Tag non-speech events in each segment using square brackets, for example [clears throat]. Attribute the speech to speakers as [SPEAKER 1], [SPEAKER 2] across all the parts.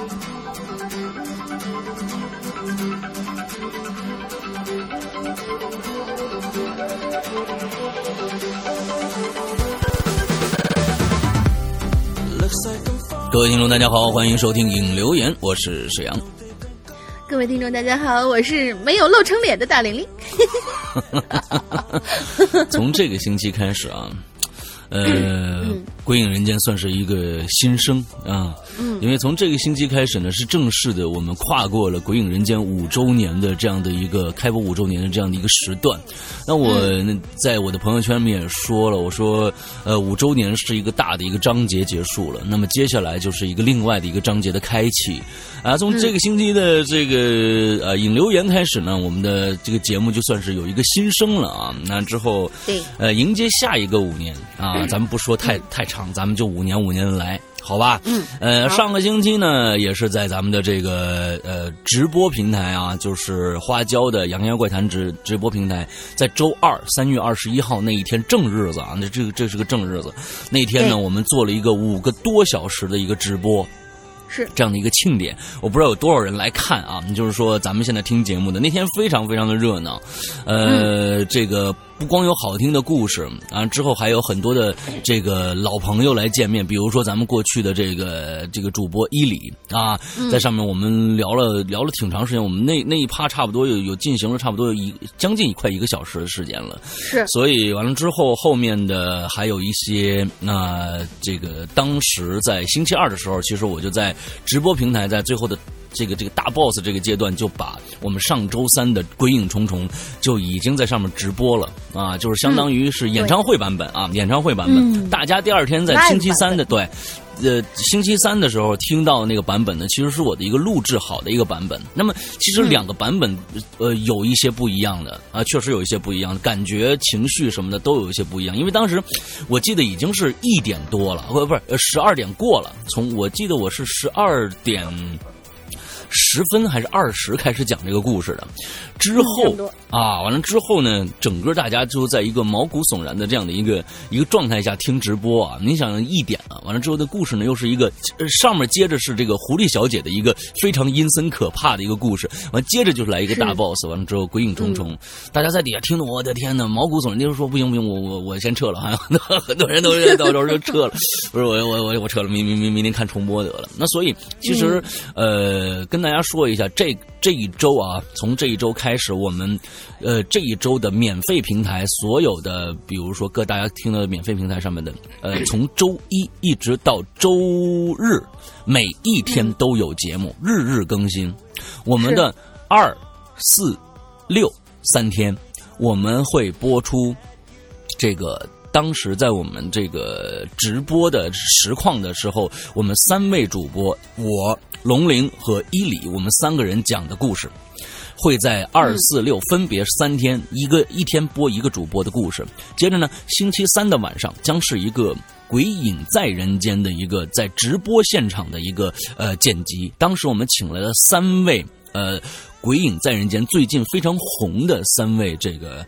[SPEAKER 1] 各位听众，大家好，欢迎收听《影留言》，我是沈阳。
[SPEAKER 2] 各位听众，大家好，我是没有露成脸的大玲玲。[laughs]
[SPEAKER 1] 从这个星期开始啊。呃，《鬼影人间》算是一个新生啊，嗯因为从这个星期开始呢，是正式的，我们跨过了《鬼影人间》五周年的这样的一个开播五周年的这样的一个时段。那我在我的朋友圈里面也说了，我说，呃，五周年是一个大的一个章节结束了，那么接下来就是一个另外的一个章节的开启啊。从这个星期的这个呃引流言开始呢，我们的这个节目就算是有一个新生了啊。那之后，
[SPEAKER 2] 对，
[SPEAKER 1] 呃，迎接下一个五年啊。咱们不说太太长，咱们就五年五年的来，好吧？
[SPEAKER 2] 嗯，
[SPEAKER 1] 呃，上个星期呢，也是在咱们的这个呃直播平台啊，就是花椒的《洋洋怪谈》直直播平台，在周二三月二十一号那一天正日子啊，那这个这是个正日子，那天呢，我们做了一个五个多小时的一个直播。
[SPEAKER 2] 是
[SPEAKER 1] 这样的一个庆典，我不知道有多少人来看啊。就是说，咱们现在听节目的那天非常非常的热闹，呃，这个不光有好听的故事啊，之后还有很多的这个老朋友来见面，比如说咱们过去的这个这个主播伊里啊，在上面我们聊了聊了挺长时间，我们那那一趴差不多有有进行了差不多有一将近快一个小时的时间了。
[SPEAKER 2] 是，
[SPEAKER 1] 所以完了之后，后面的还有一些那这个当时在星期二的时候，其实我就在。直播平台在最后的这个这个大 boss 这个阶段，就把我们上周三的《鬼影重重》就已经在上面直播了啊，就是相当于是演唱会版本啊，演唱会版本。大家第二天在星期三的对。呃，星期三的时候听到那个版本呢，其实是我的一个录制好的一个版本。那么，其实两个版本，呃，有一些不一样的啊，确实有一些不一样，感觉、情绪什么的都有一些不一样。因为当时我记得已经是一点多了，不不是十二点过了。从我记得我是十二点。十分还是二十开始讲这个故事的，之后啊，完了之后呢，整个大家就在一个毛骨悚然的这样的一个一个状态下听直播啊。你想一点啊，完了之后的故事呢，又是一个上面接着是这个狐狸小姐的一个非常阴森可怕的一个故事，完接着就是来一个大 boss，完了之后鬼影重重，大家在底下听的，我的天呐，毛骨悚然，就是说不行不行，我我我先撤了，好 [laughs] 像很多人都 [laughs] 到时候就撤了，不是我我我我撤了，明明明明天看重播得了。那所以其实呃跟。跟大家说一下，这这一周啊，从这一周开始，我们，呃，这一周的免费平台，所有的，比如说各大家听的免费平台上面的，呃，从周一一直到周日，每一天都有节目，日日更新。我们的二、四、六三天，我们会播出这个。当时在我们这个直播的实况的时候，我们三位主播，我龙玲和伊里，我们三个人讲的故事，会在二四六分别三天，一个一天播一个主播的故事。接着呢，星期三的晚上将是一个鬼影在人间的一个在直播现场的一个呃剪辑。当时我们请来了三位呃鬼影在人间最近非常红的三位这个。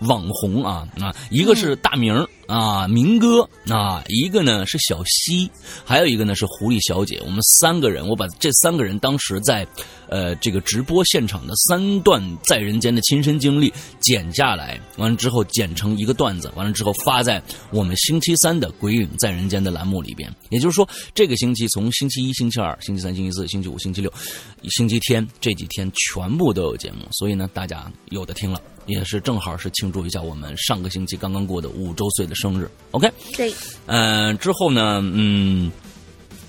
[SPEAKER 1] 网红啊啊，一个是大明啊，明哥啊，一个呢是小西，还有一个呢是狐狸小姐。我们三个人，我把这三个人当时在呃这个直播现场的三段在人间的亲身经历剪下来，完了之后剪成一个段子，完了之后发在我们星期三的《鬼影在人间》的栏目里边。也就是说，这个星期从星期一、星期二、星期三、星期四、星期五、星期六、星期天这几天全部都有节目，所以呢，大家有的听了。也是正好是庆祝一下我们上个星期刚刚过的五周岁的生日，OK？
[SPEAKER 2] 对，
[SPEAKER 1] 嗯，之后呢，嗯，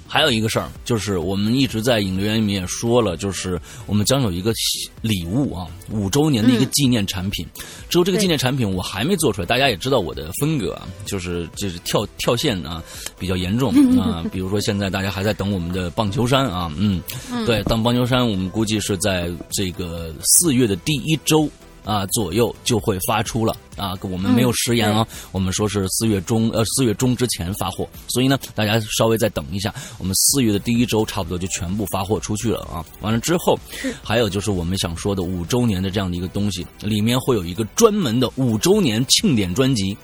[SPEAKER 1] 还有一个事儿，就是我们一直在影留言里面也说了，就是我们将有一个礼物啊，五周年的一个纪念产品。之后这个纪念产品我还没做出来，大家也知道我的风格啊，就是就是跳跳线啊比较严重 [laughs] 啊。比如说现在大家还在等我们的棒球衫啊，嗯，对，当棒球衫，我们估计是在这个四月的第一周。啊，左右就会发出了啊！我们没有食言啊，我们说是四月中呃四月中之前发货，所以呢，大家稍微再等一下，我们四月的第一周差不多就全部发货出去了啊！完了之后，还有就是我们想说的五周年的这样的一个东西，里面会有一个专门的五周年庆典专辑。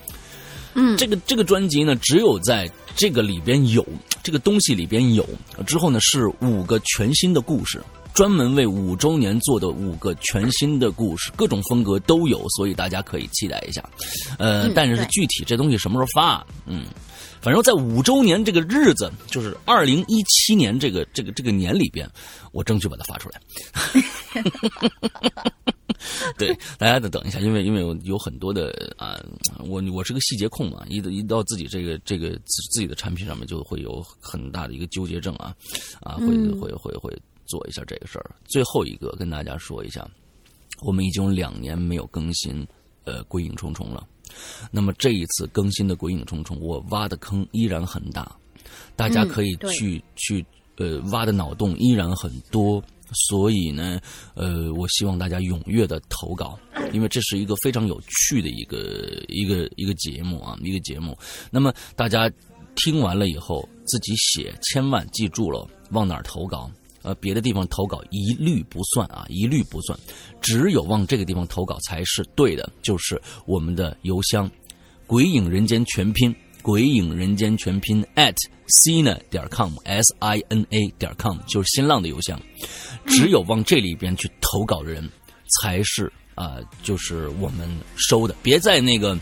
[SPEAKER 2] 嗯，
[SPEAKER 1] 这个这个专辑呢，只有在这个里边有，这个东西里边有，之后呢是五个全新的故事。专门为五周年做的五个全新的故事，各种风格都有，所以大家可以期待一下。呃，但是具体这东西什么时候发，嗯，反正在五周年这个日子，就是二零一七年这个这个这个年里边，我争取把它发出来。[laughs] 对，大家得等一下，因为因为有很多的啊，我我是个细节控嘛，一一到自己这个这个自自己的产品上面，就会有很大的一个纠结症啊，啊，会会会会。做一下这个事儿。最后一个跟大家说一下，我们已经有两年没有更新呃《鬼影重重》了。那么这一次更新的《鬼影重重》，我挖的坑依然很大，大家可以去去呃挖的脑洞依然很多。所以呢，呃，我希望大家踊跃的投稿，因为这是一个非常有趣的一个一个一个节目啊，一个节目。那么大家听完了以后自己写，千万记住了，往哪儿投稿。呃，别的地方投稿一律不算啊，一律不算，只有往这个地方投稿才是对的，就是我们的邮箱，鬼影人间全拼，鬼影人间全拼 at sina 点 com，s i n a 点 com，就是新浪的邮箱，只有往这里边去投稿的人，才是啊，就是我们收的，别在那个。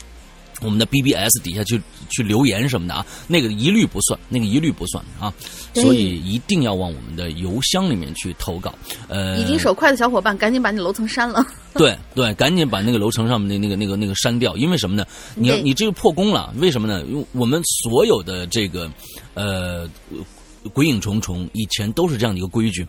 [SPEAKER 1] 我们的 BBS 底下去去留言什么的啊，那个一律不算，那个一律不算啊，所以一定要往我们的邮箱里面去投稿。呃，
[SPEAKER 2] 已经手快的小伙伴，赶紧把你楼层删了。
[SPEAKER 1] 对对，赶紧把那个楼层上面的那个那个那个删掉，因为什么呢？你要你这个破功了，为什么呢？因为我们所有的这个呃鬼影重重以前都是这样的一个规矩，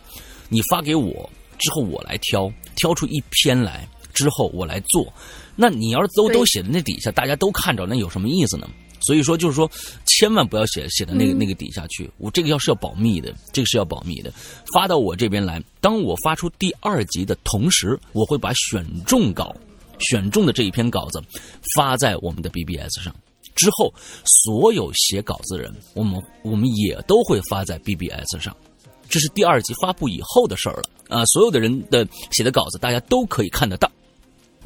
[SPEAKER 1] 你发给我之后，我来挑挑出一篇来之后，我来做。那你要是都都写在那底下，大家都看着，那有什么意思呢？所以说，就是说，千万不要写写在那个那个底下去。我这个要是要保密的，这个是要保密的。发到我这边来，当我发出第二集的同时，我会把选中稿、选中的这一篇稿子发在我们的 BBS 上。之后，所有写稿子的人，我们我们也都会发在 BBS 上。这是第二集发布以后的事儿了啊！所有的人的写的稿子，大家都可以看得到。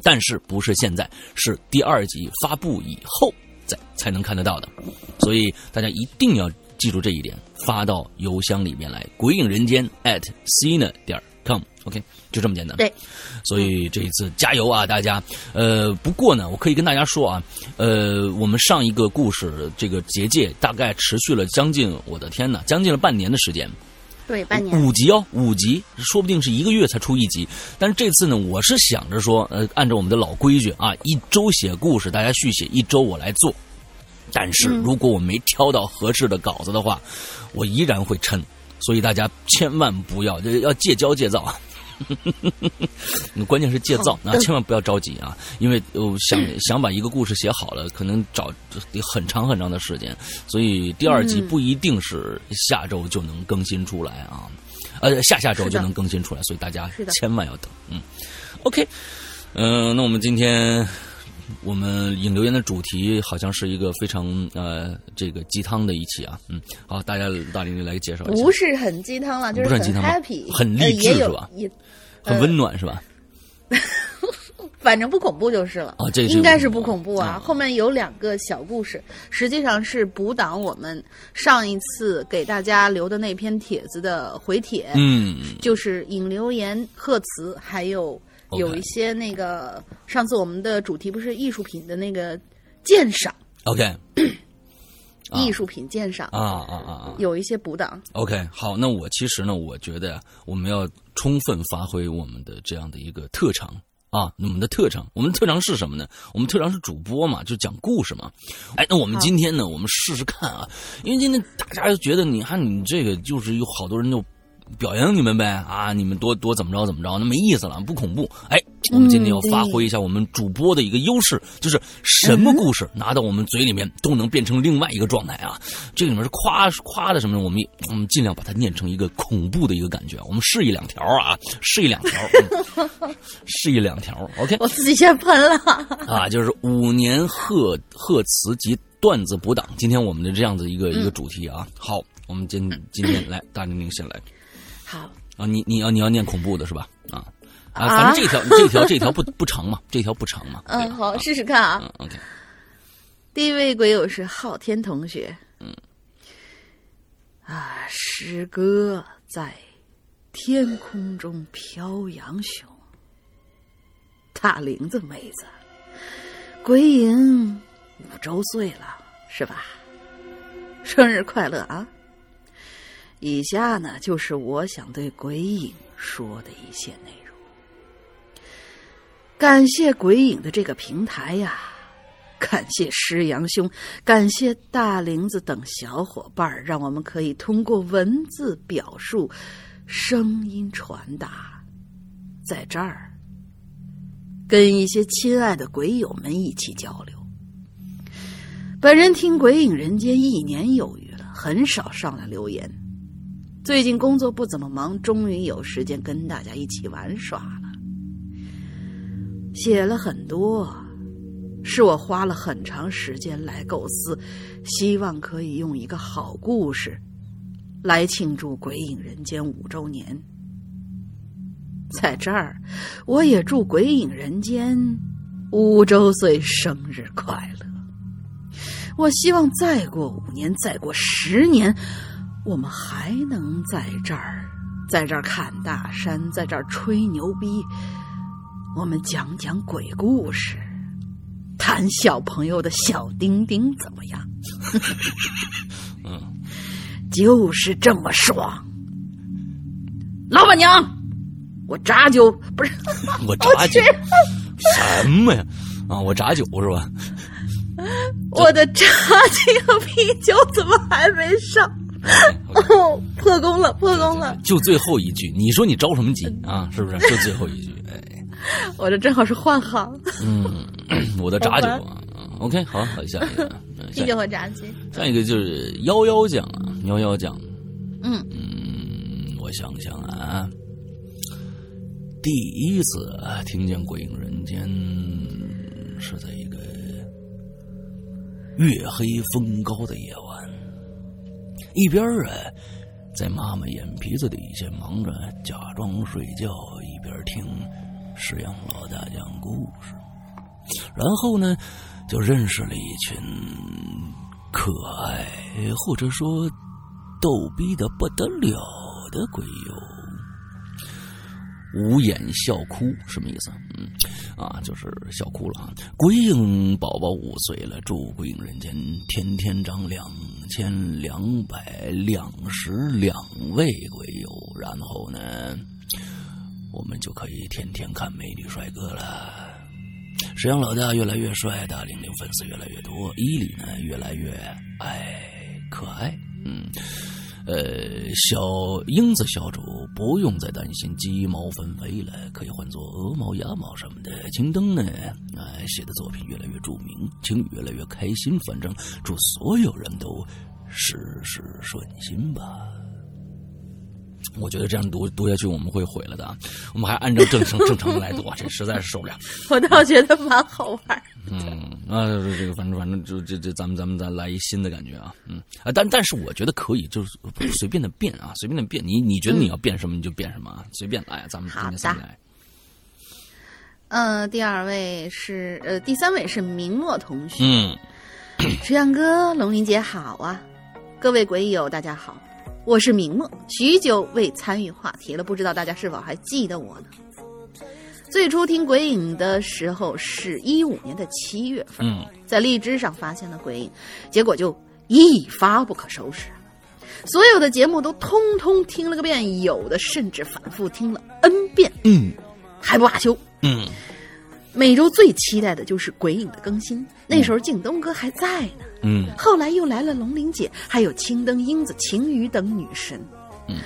[SPEAKER 1] 但是不是现在，是第二集发布以后再才能看得到的，所以大家一定要记住这一点，发到邮箱里面来，鬼影人间 at cina 点 com，OK，就这么简单。
[SPEAKER 2] 对，
[SPEAKER 1] 所以这一次加油啊，大家。呃，不过呢，我可以跟大家说啊，呃，我们上一个故事这个结界大概持续了将近，我的天呐，将近了半年的时间。
[SPEAKER 2] 对，半年
[SPEAKER 1] 五集哦，五集，说不定是一个月才出一集。但是这次呢，我是想着说，呃，按照我们的老规矩啊，一周写故事，大家续写，一周我来做。但是如果我没挑到合适的稿子的话，我依然会撑。所以大家千万不要，要戒骄戒躁啊。[laughs] 关键是借造啊，千万不要着急啊，因为我想想把一个故事写好了，可能找得很长很长的时间，所以第二集不一定是下周就能更新出来啊，呃下下周就能更新出来，所以大家千万要等。嗯，OK，嗯，那我们今天。我们引留言的主题好像是一个非常呃这个鸡汤的一期啊，嗯，好，大家大玲玲来介绍一下，
[SPEAKER 2] 不是很鸡汤了，就是很 happy，
[SPEAKER 1] 很励志是吧？
[SPEAKER 2] 也
[SPEAKER 1] 很温暖是吧？[laughs]
[SPEAKER 2] 反正不恐怖就是了
[SPEAKER 1] 啊，这
[SPEAKER 2] 应该是不恐怖啊。后面有两个小故事，实际上是补档我们上一次给大家留的那篇帖子的回帖，
[SPEAKER 1] 嗯，
[SPEAKER 2] 就是引留言贺词还有。有一些那个，上次我们的主题不是艺术品的那个鉴赏
[SPEAKER 1] ，OK，[clears throat]
[SPEAKER 2] 艺术品鉴赏。
[SPEAKER 1] 啊啊啊啊，
[SPEAKER 2] 有一些补档
[SPEAKER 1] ，OK，好，那我其实呢，我觉得我们要充分发挥我们的这样的一个特长。啊，我们的特长，我们特长是什么呢？我们特长是主播嘛，就讲故事嘛。哎，那我们今天呢，我们试试看啊，因为今天大家觉得你看你这个就是有好多人就。表扬你们呗啊！你们多多怎么着怎么着，那没意思了，不恐怖。哎，我们今天要发挥一下我们主播的一个优势，就是什么故事拿到我们嘴里面都能变成另外一个状态啊！这里面是夸夸的什么？我们我们尽量把它念成一个恐怖的一个感觉。我们试一两条啊，试一两条，[laughs] 试一两条。OK，
[SPEAKER 2] 我自己先喷了
[SPEAKER 1] 啊！就是五年贺贺词及段子补档。今天我们的这样子一个一个主题啊，好，我们今今天来大玲玲先来。
[SPEAKER 2] 好
[SPEAKER 1] 啊，你你要你要念恐怖的是吧？啊啊，反正这条这条这条不不长嘛，这条不长嘛。
[SPEAKER 2] 嗯，好，试试看啊。
[SPEAKER 1] OK。
[SPEAKER 2] 第一位鬼友是昊天同学。
[SPEAKER 1] 嗯。
[SPEAKER 2] 啊诗歌在天空中飘扬雄。大玲子妹子，鬼影五周岁了，是吧？生日快乐啊！以下呢，就是我想对鬼影说的一些内容。感谢鬼影的这个平台呀，感谢师阳兄，感谢大玲子等小伙伴，让我们可以通过文字表述、声音传达，在这儿跟一些亲爱的鬼友们一起交流。本人听《鬼影人间》一年有余了，很少上来留言。最近工作不怎么忙，终于有时间跟大家一起玩耍了。写了很多，是我花了很长时间来构思，希望可以用一个好故事来庆祝《鬼影人间》五周年。在这儿，我也祝《鬼影人间》五周岁生日快乐。我希望再过五年，再过十年。我们还能在这儿，在这儿看大山，在这儿吹牛逼。我们讲讲鬼故事，谈小朋友的小丁丁，怎么样？[laughs]
[SPEAKER 1] 嗯，
[SPEAKER 2] 就是这么爽。老板娘，我炸酒不是 [laughs]
[SPEAKER 1] 我炸酒什么呀？啊，我炸酒是吧？
[SPEAKER 2] 我的炸鸡和啤酒怎么还没上？哦，[laughs] 破功了，破功了！
[SPEAKER 1] 就最后一句，你说你着什么急啊？是不是？就最后一句，哎，[laughs]
[SPEAKER 2] 我这正好是换行。
[SPEAKER 1] 嗯，[coughs] 我的炸酒啊，OK，好，好，下一个，[laughs]
[SPEAKER 2] 啤酒和炸鸡。
[SPEAKER 1] 下一个就是幺幺酱啊，幺幺酱。
[SPEAKER 2] 嗯
[SPEAKER 1] 嗯，我想想啊，第一次听见《鬼影人间》是在一个月黑风高的夜晚。一边啊，在妈妈眼皮子底下忙着假装睡觉，一边听石羊老大讲故事。然后呢，就认识了一群可爱或者说逗逼的不得了的鬼友。捂眼笑哭什么意思？嗯，啊，就是笑哭了啊！鬼影宝宝五岁了，祝鬼影人间天天长两千两百两十两位鬼友，然后呢，我们就可以天天看美女帅哥了。沈阳老大越来越帅，大玲玲粉丝越来越多，伊里呢越来越爱可爱，嗯。呃，小英子小主不用再担心鸡毛纷飞了，可以换做鹅毛、鸭毛什么的。青灯呢，哎，写的作品越来越著名，青越来越开心。反正祝所有人都事事顺心吧。我觉得这样读读下去我们会毁了的啊！我们还按照正常正常的来读，这实在是受不了。[laughs]
[SPEAKER 2] 我倒觉得蛮好玩。
[SPEAKER 1] 嗯啊，这个反正反正就这这咱们咱们再来一新的感觉啊，嗯啊，但但是我觉得可以，就是随便的变啊，随便的变。你你觉得你要变什么你就变什么啊，随便来，咱们今天三来。
[SPEAKER 2] 嗯，第二位是呃，第三位是明诺同学。
[SPEAKER 1] 嗯，
[SPEAKER 2] 石阳哥，龙鳞姐好啊，各位鬼友大家好。我是明梦，许久未参与话题了，不知道大家是否还记得我呢？最初听鬼影的时候是一五年的七月份，在荔枝上发现了鬼影，结果就一发不可收拾，所有的节目都通通听了个遍，有的甚至反复听了 n 遍，
[SPEAKER 1] 嗯，
[SPEAKER 2] 还不罢休，
[SPEAKER 1] 嗯。
[SPEAKER 2] 每周最期待的就是鬼影的更新，那时候靳东哥还在呢。
[SPEAKER 1] 嗯，
[SPEAKER 2] 后来又来了龙玲姐，还有青灯、英子、晴雨等女神。
[SPEAKER 1] 嗯，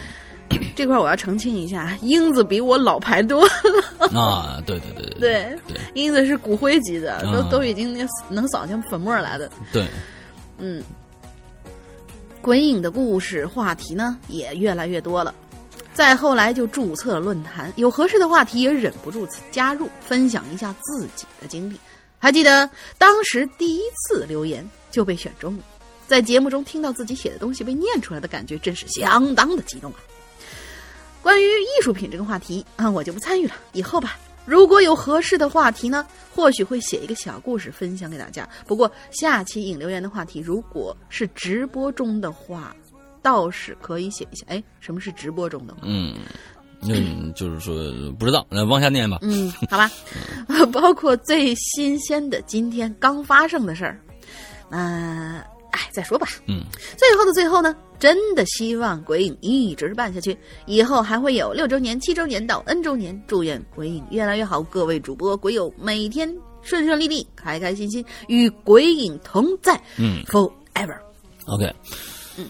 [SPEAKER 2] 这块我要澄清一下，英子比我老牌多了。
[SPEAKER 1] 啊，对对对
[SPEAKER 2] 对对，英子是骨灰级的，都都已经能扫清粉末来的。
[SPEAKER 1] 对，
[SPEAKER 2] 嗯，鬼影的故事话题呢也越来越多了。再后来就注册了论坛，有合适的话题也忍不住加入，分享一下自己的经历。还记得当时第一次留言就被选中了，在节目中听到自己写的东西被念出来的感觉，真是相当的激动啊！关于艺术品这个话题啊，我就不参与了，以后吧。如果有合适的话题呢，或许会写一个小故事分享给大家。不过下期引留言的话题，如果是直播中的话。倒是可以写一下。哎，什么是直播中的？
[SPEAKER 1] 嗯。嗯，就是说不知道，那往下念吧。
[SPEAKER 2] 嗯，[laughs] 好吧，[laughs] 包括最新鲜的今天刚发生的事儿，嗯，哎，再说吧。
[SPEAKER 1] 嗯，
[SPEAKER 2] 最后的最后呢，真的希望鬼影一直办下去，以后还会有六周年、七周年到 N 周年。祝愿鬼影越来越好，各位主播鬼友每天顺顺利利、开开心心，与鬼影同在。
[SPEAKER 1] 嗯
[SPEAKER 2] ，forever。
[SPEAKER 1] OK，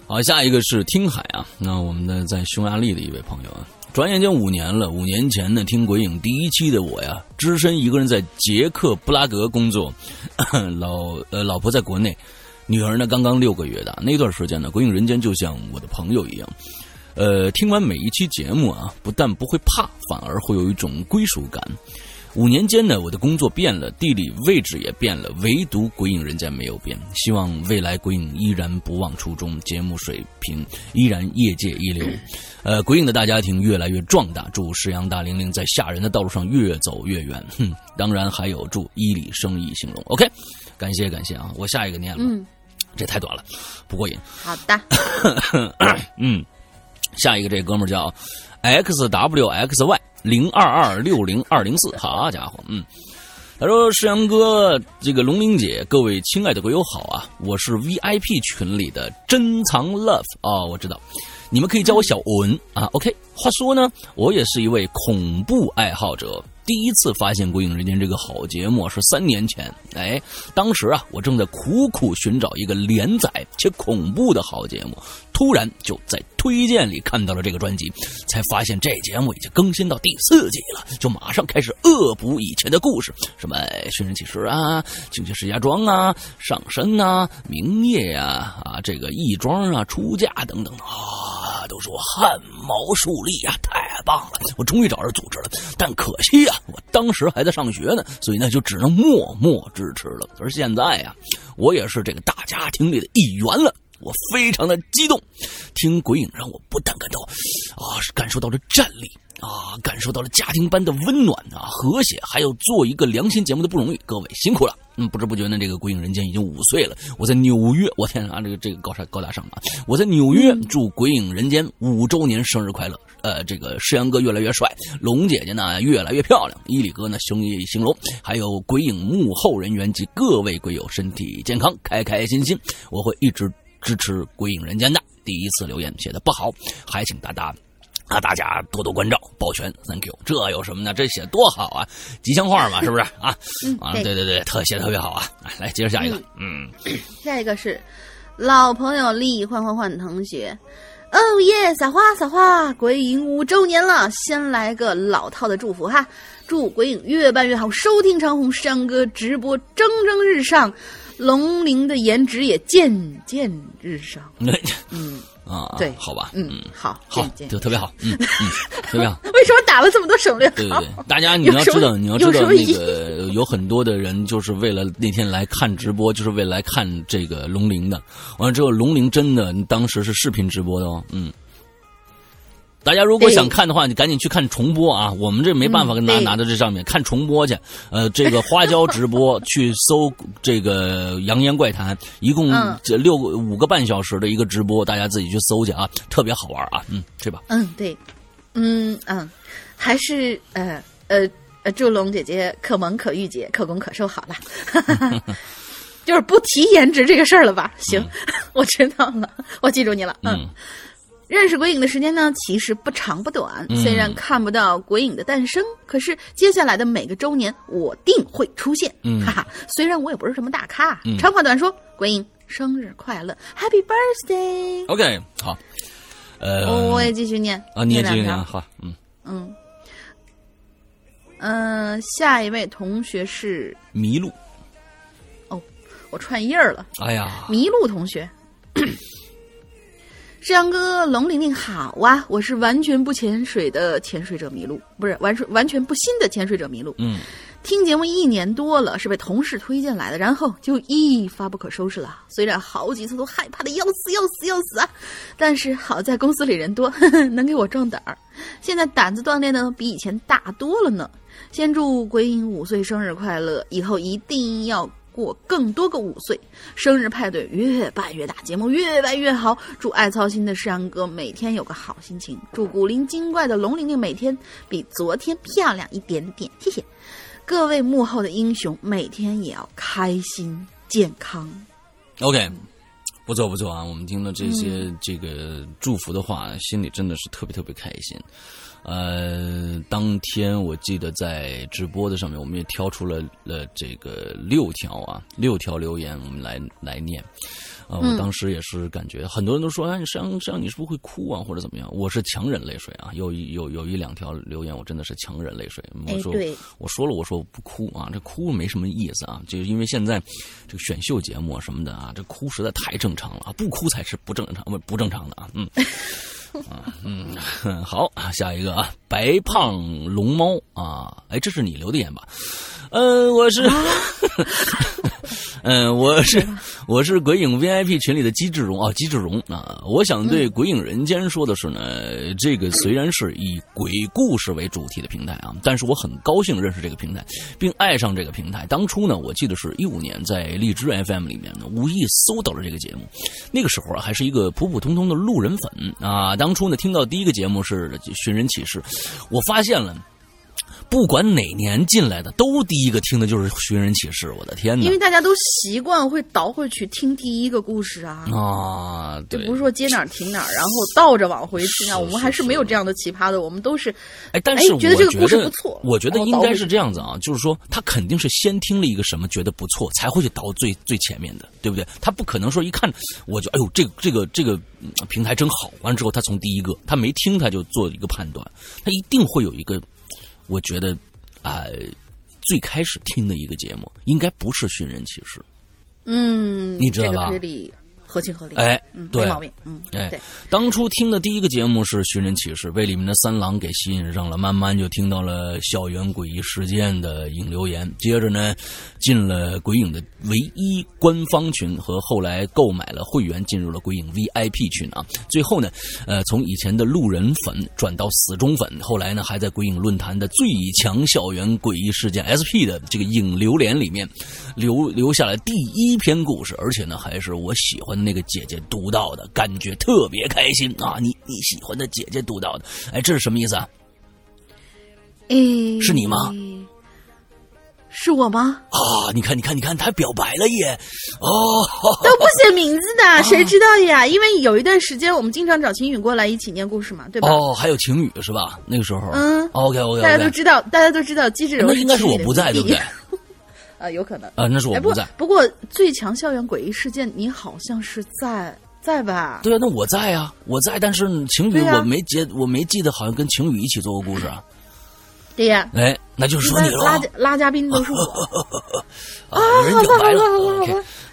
[SPEAKER 1] 好，下一个是听海啊，那我们的在匈牙利的一位朋友啊。转眼间五年了，五年前呢，听鬼影第一期的我呀，只身一个人在捷克布拉格工作，老呃老婆在国内，女儿呢刚刚六个月大。那段时间呢，鬼影人间就像我的朋友一样，呃，听完每一期节目啊，不但不会怕，反而会有一种归属感。五年间呢，我的工作变了，地理位置也变了，唯独鬼影人间没有变。希望未来鬼影依然不忘初衷，节目水平依然业界一流。呃，鬼影的大家庭越来越壮大，祝石阳大玲玲在吓人的道路上越走越远。哼，当然还有祝伊里生意兴隆。OK，感谢感谢啊，我下一个念了，
[SPEAKER 2] 嗯，
[SPEAKER 1] 这太短了，不过瘾。
[SPEAKER 2] 好的，[coughs]
[SPEAKER 1] 嗯，下一个这哥们叫 XWXY 零二二六零二零四，好家伙，嗯。他说：“世阳哥，这个龙玲姐，各位亲爱的鬼友好啊！我是 VIP 群里的珍藏 Love 哦，我知道，你们可以叫我小文啊。OK，话说呢，我也是一位恐怖爱好者。第一次发现《鬼影人间》这个好节目是三年前，哎，当时啊，我正在苦苦寻找一个连载且恐怖的好节目，突然就在推荐里看到了这个专辑，才发现这节目已经更新到第四季了，就马上开始恶补以前的故事，什么《寻人启事》啊，《惊奇石家庄》啊，《上身》呐，《明夜》呀，啊，这个义庄啊，出嫁等等啊，都是我汗毛竖立呀，太棒了！我终于找着组织了，但可惜啊。我当时还在上学呢，所以呢就只能默默支持了。而现在呀，我也是这个大家庭里的一员了，我非常的激动。听鬼影让我不但感到啊，感受到了战力啊，感受到了家庭般的温暖啊、和谐，还有做一个良心节目的不容易。各位辛苦了。嗯，不知不觉呢，这个鬼影人间已经五岁了。我在纽约，我天啊，这个这个高大高大上啊！我在纽约祝鬼影人间五周年生日快乐。呃，这个石阳哥越来越帅，龙姐姐呢越来越漂亮，伊里哥呢生意兴隆，还有鬼影幕后人员及各位鬼友身体健康，开开心心。我会一直支持鬼影人间的。第一次留言写的不好，还请大大啊大家多多关照，抱拳，Thank you。这有什么呢？这写多好啊，吉祥话嘛，是不是 [laughs] 啊？啊，对对对，特写特别好啊！来，接着下一个，嗯，
[SPEAKER 2] 下一个是老朋友李换换换同学。哦耶！撒花撒花！鬼影五周年了，先来个老套的祝福哈，祝鬼影越办越好，收听长虹，山哥直播蒸蒸日上，龙鳞的颜值也渐渐日上。嗯。
[SPEAKER 1] 啊，
[SPEAKER 2] 对，
[SPEAKER 1] 好吧，
[SPEAKER 2] 嗯，好，
[SPEAKER 1] 好，就特别好，嗯嗯，[laughs] 特别好。
[SPEAKER 2] 为什么打了这么多省略号？
[SPEAKER 1] 对对对，大家你要知道，你要知道那个有很多的人就是为了那天来看直播，就是为了来看这个龙鳞的。完了之后，龙鳞真的当时是视频直播的哦，嗯。大家如果想看的话，你赶紧去看重播啊！我们这没办法跟大家拿到这上面看重播去。呃，这个花椒直播去搜这个《扬言怪谈》，一共这六个五个半小时的一个直播，大家自己去搜去啊，特别好玩啊！嗯，去吧？
[SPEAKER 2] 嗯，对，嗯嗯，还是呃呃呃，祝龙姐姐可萌可御姐，可攻可受，好了，[laughs] 就是不提颜值这个事儿了吧？行，[laughs] 我知道了，我记住你了，嗯。认识鬼影的时间呢，其实不长不短。虽然看不到鬼影的诞生，可是接下来的每个周年，我定会出现。哈哈，虽然我也不是什么大咖。长话短说，鬼影生日快乐，Happy Birthday。
[SPEAKER 1] OK，好。呃，
[SPEAKER 2] 我也继续念
[SPEAKER 1] 啊，你也继续念，好，
[SPEAKER 2] 嗯嗯嗯，下一位同学是
[SPEAKER 1] 麋鹿。
[SPEAKER 2] 哦，我串页儿了。
[SPEAKER 1] 哎呀，
[SPEAKER 2] 麋鹿同学。志阳哥，龙玲玲好啊！我是完全不潜水的潜水者麋鹿，不是完全完全不新的潜水者麋鹿。
[SPEAKER 1] 嗯，
[SPEAKER 2] 听节目一年多了，是被同事推荐来的，然后就一发不可收拾了。虽然好几次都害怕的要死要死要死啊，但是好在公司里人多，呵 [laughs] 呵能给我壮胆儿。现在胆子锻炼的比以前大多了呢。先祝鬼影五岁生日快乐，以后一定要。过更多个五岁，生日派对越办越大，节目越办越好。祝爱操心的山哥每天有个好心情，祝古灵精怪的龙玲玲每天比昨天漂亮一点点。谢谢各位幕后的英雄，每天也要开心健康。
[SPEAKER 1] OK，不错不错啊！我们听了这些这个祝福的话，心里真的是特别特别开心。呃，当天我记得在直播的上面，我们也挑出了了这个六条啊，六条留言，我们来来念。啊、我当时也是感觉，很多人都说，哎，实际上实际上你是不是会哭啊，或者怎么样？我是强忍泪水啊，有一有有一两条留言，我真的是强忍泪水。我说，
[SPEAKER 2] 哎
[SPEAKER 1] 我说了，我说我不哭啊，这哭没什么意思啊，就是因为现在这个选秀节目啊什么的啊，这哭实在太正常了啊，不哭才是不正常，不不正常的啊，嗯。[laughs] 啊，嗯，[laughs] 好，下一个啊，白胖龙猫啊，哎，这是你留的言吧？嗯、我是，[laughs] 嗯、我是我是鬼影 VIP 群里的机智荣啊，机智荣啊，我想对鬼影人间说的是呢，这个虽然是以鬼故事为主题的平台啊，但是我很高兴认识这个平台，并爱上这个平台。当初呢，我记得是一五年在荔枝 FM 里面呢，无意搜到了这个节目，那个时候啊，还是一个普普通通的路人粉啊。当初呢，听到第一个节目是《寻人启事》，我发现了。不管哪年进来的，都第一个听的就是《寻人启事》。我的天哪！
[SPEAKER 2] 因为大家都习惯会倒回去听第一个故事啊，
[SPEAKER 1] 啊，对，
[SPEAKER 2] 就不是说接哪儿停哪儿，然后倒着往回听啊。
[SPEAKER 1] 是
[SPEAKER 2] 我们还是没有这样的奇葩的，我们都是
[SPEAKER 1] 哎，但是我
[SPEAKER 2] 觉得这个故事不错
[SPEAKER 1] 我觉得应该是这样子啊，就是说他肯定是先听了一个什么觉得不错，才会去倒最最前面的，对不对？他不可能说一看我就哎呦这个这个这个嗯平台真好，完了之后他从第一个他没听他就做一个判断，他一定会有一个，我觉得啊、最开始听的一个节目应该不是《寻人启事》，
[SPEAKER 2] 嗯，
[SPEAKER 1] 你知道吧？
[SPEAKER 2] 推理合情合理，
[SPEAKER 1] 哎
[SPEAKER 2] 嗯，
[SPEAKER 1] 对。
[SPEAKER 2] 没毛病，嗯，
[SPEAKER 1] 哎，当初听的第一个节目是《寻人启事》，被里面的三郎给吸引上了，慢慢就听到了校园诡异事件的影留言，接着呢，进了鬼影的唯一官方群，和后来购买了会员，进入了鬼影 VIP 群啊。最后呢，呃，从以前的路人粉转到死忠粉，后来呢，还在鬼影论坛的最强校园诡异事件 SP 的这个影流连里面留留下了第一篇故事，而且呢，还是我喜欢的那个姐姐读到的，感觉特别开心啊！你你喜欢的姐姐读到的，哎，这是什么意思啊？
[SPEAKER 2] 哎，
[SPEAKER 1] 是你吗？
[SPEAKER 2] 是我吗？
[SPEAKER 1] 啊，你看，你看，你看，他表白了耶！哦，[laughs] [laughs]
[SPEAKER 2] 都不写名字的，谁知道呀？因为有一段时间我们经常找晴雨过来一起念故事嘛，对吧？
[SPEAKER 1] 哦，还有晴雨是吧？那个时候，
[SPEAKER 2] 嗯
[SPEAKER 1] ，OK OK
[SPEAKER 2] 大家都知道，大家都知道机智柔
[SPEAKER 1] 那应该是我不在，对不对？[laughs]
[SPEAKER 2] 啊，有可能。
[SPEAKER 1] 啊，那是我
[SPEAKER 2] 哎，不
[SPEAKER 1] 不在。
[SPEAKER 2] 不过最强校园诡异事件，你好像是在在吧？
[SPEAKER 1] 对啊，那我在啊，我在，但是晴雨我没记，我没记得好像跟晴雨一起做过故事啊。
[SPEAKER 2] 对呀，
[SPEAKER 1] 哎，那就是说你喽。
[SPEAKER 2] 般拉嘉拉嘉宾都是我。
[SPEAKER 1] 啊，有人表白了。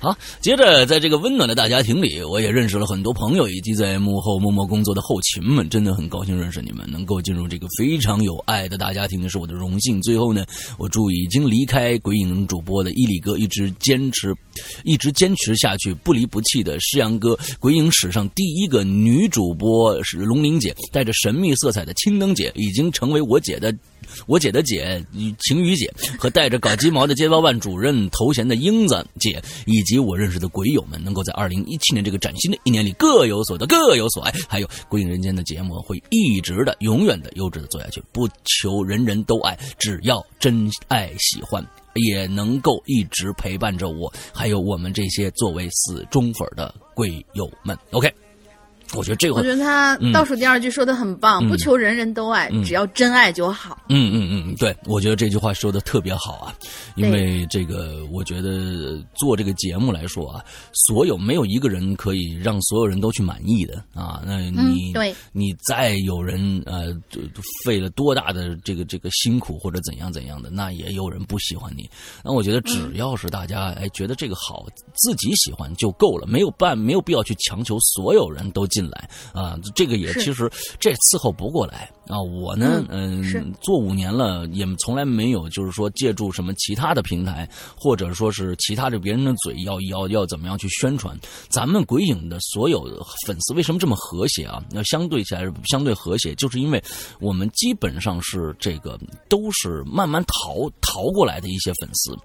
[SPEAKER 2] 好，
[SPEAKER 1] 接着在这个温暖的大家庭里，我也认识了很多朋友，以及在幕后默默工作的后勤们，真的很高兴认识你们，能够进入这个非常有爱的大家庭是我的荣幸。最后呢，我祝已经离开鬼影主播的伊里哥一直坚持，一直坚持下去，不离不弃的诗阳哥，鬼影史上第一个女主播是龙玲姐，带着神秘色彩的青灯姐，已经成为我姐的。我姐的姐晴雨姐和带着搞鸡毛的街道办主任头衔的英子姐，以及我认识的鬼友们，能够在二零一七年这个崭新的一年里各有所得、各有所爱。还有《鬼影人间》的节目会一直的、永远的、优质的做下去，不求人人都爱，只要真爱喜欢。也能够一直陪伴着我，还有我们这些作为死忠粉的鬼友们。OK，我觉得这个
[SPEAKER 2] 我觉得他倒数第二句说的很棒，
[SPEAKER 1] 嗯
[SPEAKER 2] 不求人人都爱，
[SPEAKER 1] 嗯
[SPEAKER 2] 只要真爱就好。
[SPEAKER 1] 嗯嗯嗯，对，我觉得这句话说的特别好啊，因为这个，我觉得做这个节目来说啊，所有没有一个人可以让所有人都去满意的啊。那你、
[SPEAKER 2] 嗯对
[SPEAKER 1] 你再有人呃就就费了多大的这个这个辛苦或者怎样怎样的，那也有人不喜欢你。那我觉得只要是大家哎觉得这个好，自己喜欢就够了，没有办没有必要去强求所有人都进进来啊。这个也其实这伺候不过来啊。我呢，嗯，做五年了，也从来没有就是说借助什么其他的平台，或者说是其他的别人的嘴，要要要怎么样去宣传咱们鬼影的所有粉丝为什么这么和谐啊？要相对起来相对和谐，就是因为我们基本上是这个都是慢慢逃逃过来的一些粉丝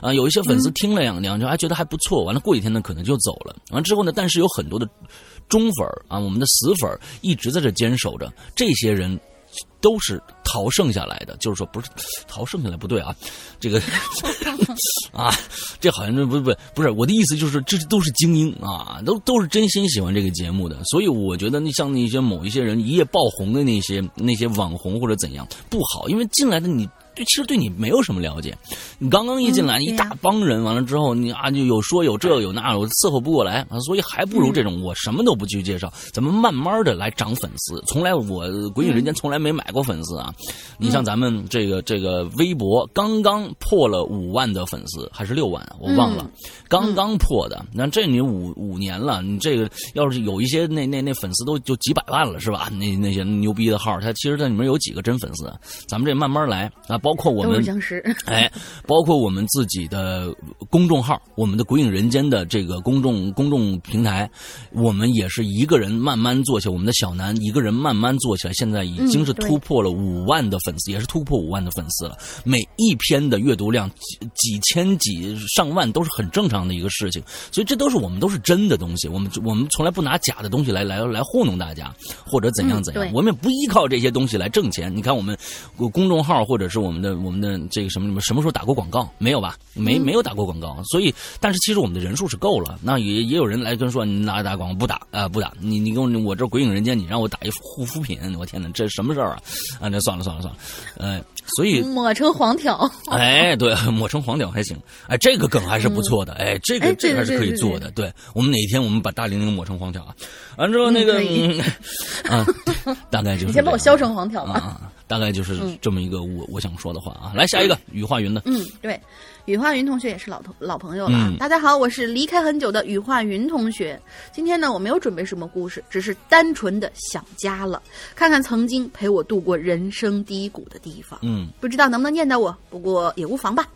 [SPEAKER 1] 啊。有一些粉丝听了两两句，还觉得还不错，完了过几天呢可能就走了。完之后呢，但是有很多的忠粉啊，我们的死粉一直在这坚守着，这些人。都是逃剩下来的，就是说不是 [sniffs] 逃剩下来不对啊，这个 [laughs] 啊，这好像不不不不是我的意思，就是这都是精英啊，都都是真心喜欢这个节目的，所以我觉得那像那些某一些人一夜爆红的那些那些网红或者怎样不好，因为进来的你。就其实对你没有什么了解，你刚刚一进来，一大帮人，完了之后你啊就有说有这有那，我伺候不过来啊，所以还不如这种我什么都不去介绍，咱们慢慢的来涨粉丝。从来我鬼影人间从来没买过粉丝啊，你像咱们这个这个微博刚刚破了五万的粉丝，还是六万，我忘了，刚刚破的。那这你五五年了，你这个要是有一些那那那粉丝都就几百万了是吧？那那些牛逼的号，他其实在里面有几个真粉丝，咱们这慢慢来啊。包括我们，[laughs] 哎，包括我们自己的公众号，我们的鬼影人间的这个公众公众平台，我们也是一个人慢慢做起来。我们的小南一个人慢慢做起来，现在已经是突破了五万的粉丝，也是突破五万的粉丝了。每一篇的阅读量几几千几上万都是很正常的一个事情，所以这都是我们都是真的东西。我们我们从来不拿假的东西来来来糊弄大家，或者怎样怎样。我们也不依靠这些东西来挣钱。你看我们公众号或者是我们。的我们的这个什么什么什么时候打过广告没有吧？没没有打过广告，所以但是其实我们的人数是够了。那也也有人来跟说你哪打广告不打啊？不打你你跟我我这鬼影人间，你让我打一护肤品，我天哪，这什么事儿啊？啊，那算了算了算了，呃，所以
[SPEAKER 2] 抹成黄条，[laughs]
[SPEAKER 1] 哎，对，抹成黄条还行，哎，这个梗还是不错的，哎，这个这个还是可以做的。对我们哪天我们把大玲玲抹成黄条啊？完之后那个 [laughs] 啊，大概就是你
[SPEAKER 2] 先把我削成黄条吧。
[SPEAKER 1] 大概就是这么一个我我想说的话啊，来下一个羽化云的。
[SPEAKER 2] 嗯，对，羽化云同学也是老同老朋友了。大家好，我是离开很久的羽化云同学。今天呢，我没有准备什么故事，只是单纯的想家了，看看曾经陪我度过人生低谷的地方。
[SPEAKER 1] 嗯，
[SPEAKER 2] 不知道能不能念到我，不过也无妨吧。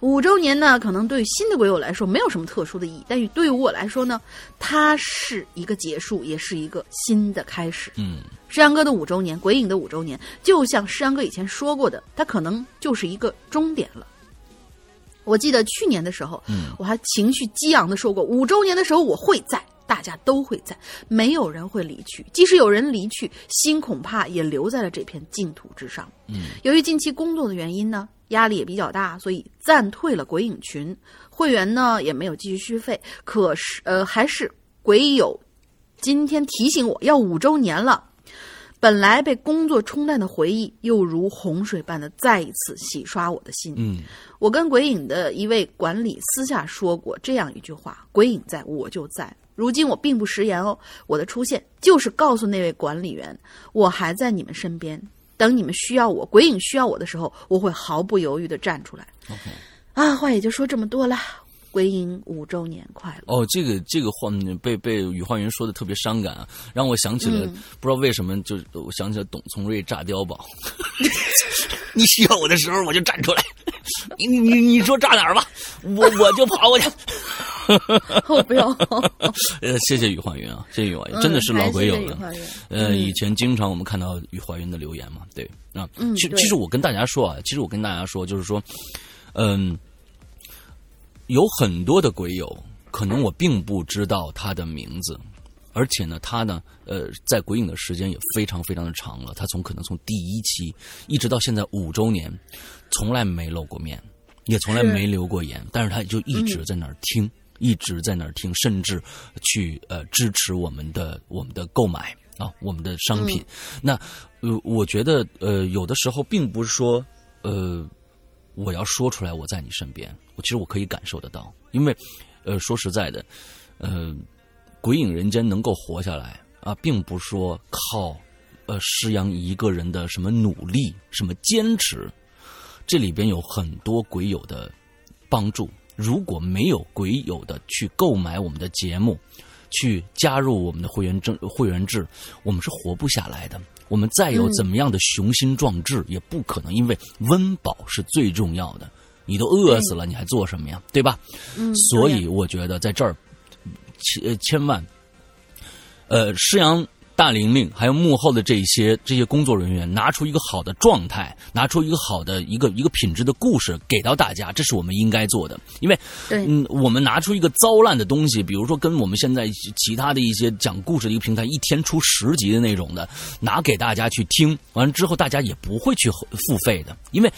[SPEAKER 2] 五周年呢，可能对新的鬼友来说没有什么特殊的意义，但对于我来说呢，它是一个结束，也是一个新的开始。
[SPEAKER 1] 嗯，
[SPEAKER 2] 诗阳哥的五周年，鬼影的五周年，就像诗阳哥以前说过的，它可能就是一个终点了。我记得去年的时候，
[SPEAKER 1] 嗯，
[SPEAKER 2] 我还情绪激昂的说过，五周年的时候我会在，大家都会在，没有人会离去，即使有人离去，心恐怕也留在了这片净土之上。
[SPEAKER 1] 嗯，
[SPEAKER 2] 由于近期工作的原因呢。压力也比较大，所以暂退了鬼影群会员呢，也没有继续续费。可是，呃，还是鬼友今天提醒我要五周年了。本来被工作冲淡的回忆，又如洪水般的再一次洗刷我的心。
[SPEAKER 1] 嗯，
[SPEAKER 2] 我跟鬼影的一位管理私下说过这样一句话：“鬼影在我就在。”如今我并不食言哦，我的出现就是告诉那位管理员，我还在你们身边。等你们需要我，鬼影需要我的时候，我会毫不犹豫的站出来。
[SPEAKER 1] OK，
[SPEAKER 2] 啊，话也就说这么多了。鬼影五周年快乐！
[SPEAKER 1] 哦，这个这个话被被宇焕云说的特别伤感啊，让我想起了不知道为什么，就我想起了董从瑞炸碉堡。[laughs] 你需要我的时候，我就站出来。[laughs] 你你你说炸哪儿吧，我我就跑过去。
[SPEAKER 2] 我不要。[laughs]
[SPEAKER 1] 呃，谢谢宇焕云啊，谢谢宇焕云，真的是老鬼友了。呃，以前经常我们看到宇焕云的留言嘛，对啊。其其实我跟大家说啊，其实我跟大家说，就是说，嗯，有很多的鬼友，可能我并不知道他的名字，而且呢，他呢，呃，在鬼影的时间也非常非常的长了，他从可能从第一期一直到现在五周年，从来没露过面，也从来没留过言，但是他就一直在那儿听。一直在那儿听，甚至去呃支持我们的我们的购买啊，我们的商品。那呃，我觉得呃，有的时候并不是说呃，我要说出来我在你身边，我其实我可以感受得到，因为呃，说实在的，呃，鬼影人间能够活下来啊，并不说靠呃施阳一个人的什么努力、什么坚持，这里边有很多鬼友的帮助。如果没有鬼友的去购买我们的节目，去加入我们的会员证会员制，我们是活不下来的。我们再有怎么样的雄心壮志，也不可能，因为温饱是最重要的。你都饿死了，你还做什么呀？对吧？
[SPEAKER 2] 嗯，
[SPEAKER 1] 所以我觉得在这儿，千千万，呃，施阳。大玲玲还有幕后的这些这些工作人员，拿出一个好的状态，拿出一个好的一个一个品质的故事给到大家，这是我们应该做的。因为，嗯，我们拿出一个糟烂的东西，比如说跟我们现在其他的一些讲故事的一个平台，一天出十集的那种的，拿给大家去听，完了之后大家也不会去付费的。因为，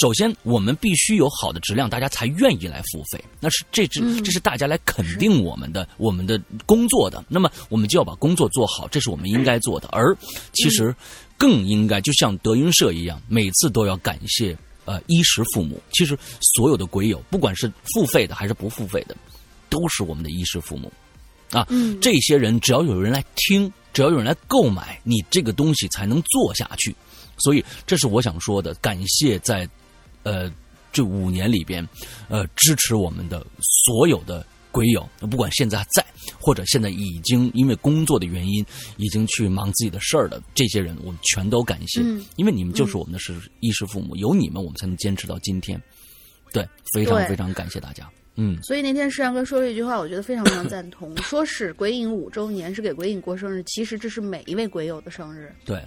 [SPEAKER 1] 首先我们必须有好的质量，大家才愿意来付费。那是这这这是大家来肯定我们的我们的工作的。那么我们就要把工作做好，这是我们。应该做的，而其实更应该，就像德云社一样，每次都要感谢呃衣食父母。其实所有的鬼友，不管是付费的还是不付费的，都是我们的衣食父母啊。这些人只要有人来听，只要有人来购买，你这个东西才能做下去。所以这是我想说的，感谢在呃这五年里边呃支持我们的所有的。鬼友，不管现在还在，或者现在已经因为工作的原因，已经去忙自己的事儿的这些人，我们全都感谢，因为你们就是我们的是衣食父母，有你们，我们才能坚持到今天。对，非常非常感谢大家。嗯，
[SPEAKER 2] 所以那天石阳哥说了一句话，我觉得非常非常赞同，说是鬼影五周年是给鬼影过生日，其实这是每一位鬼友的生日。
[SPEAKER 1] 对，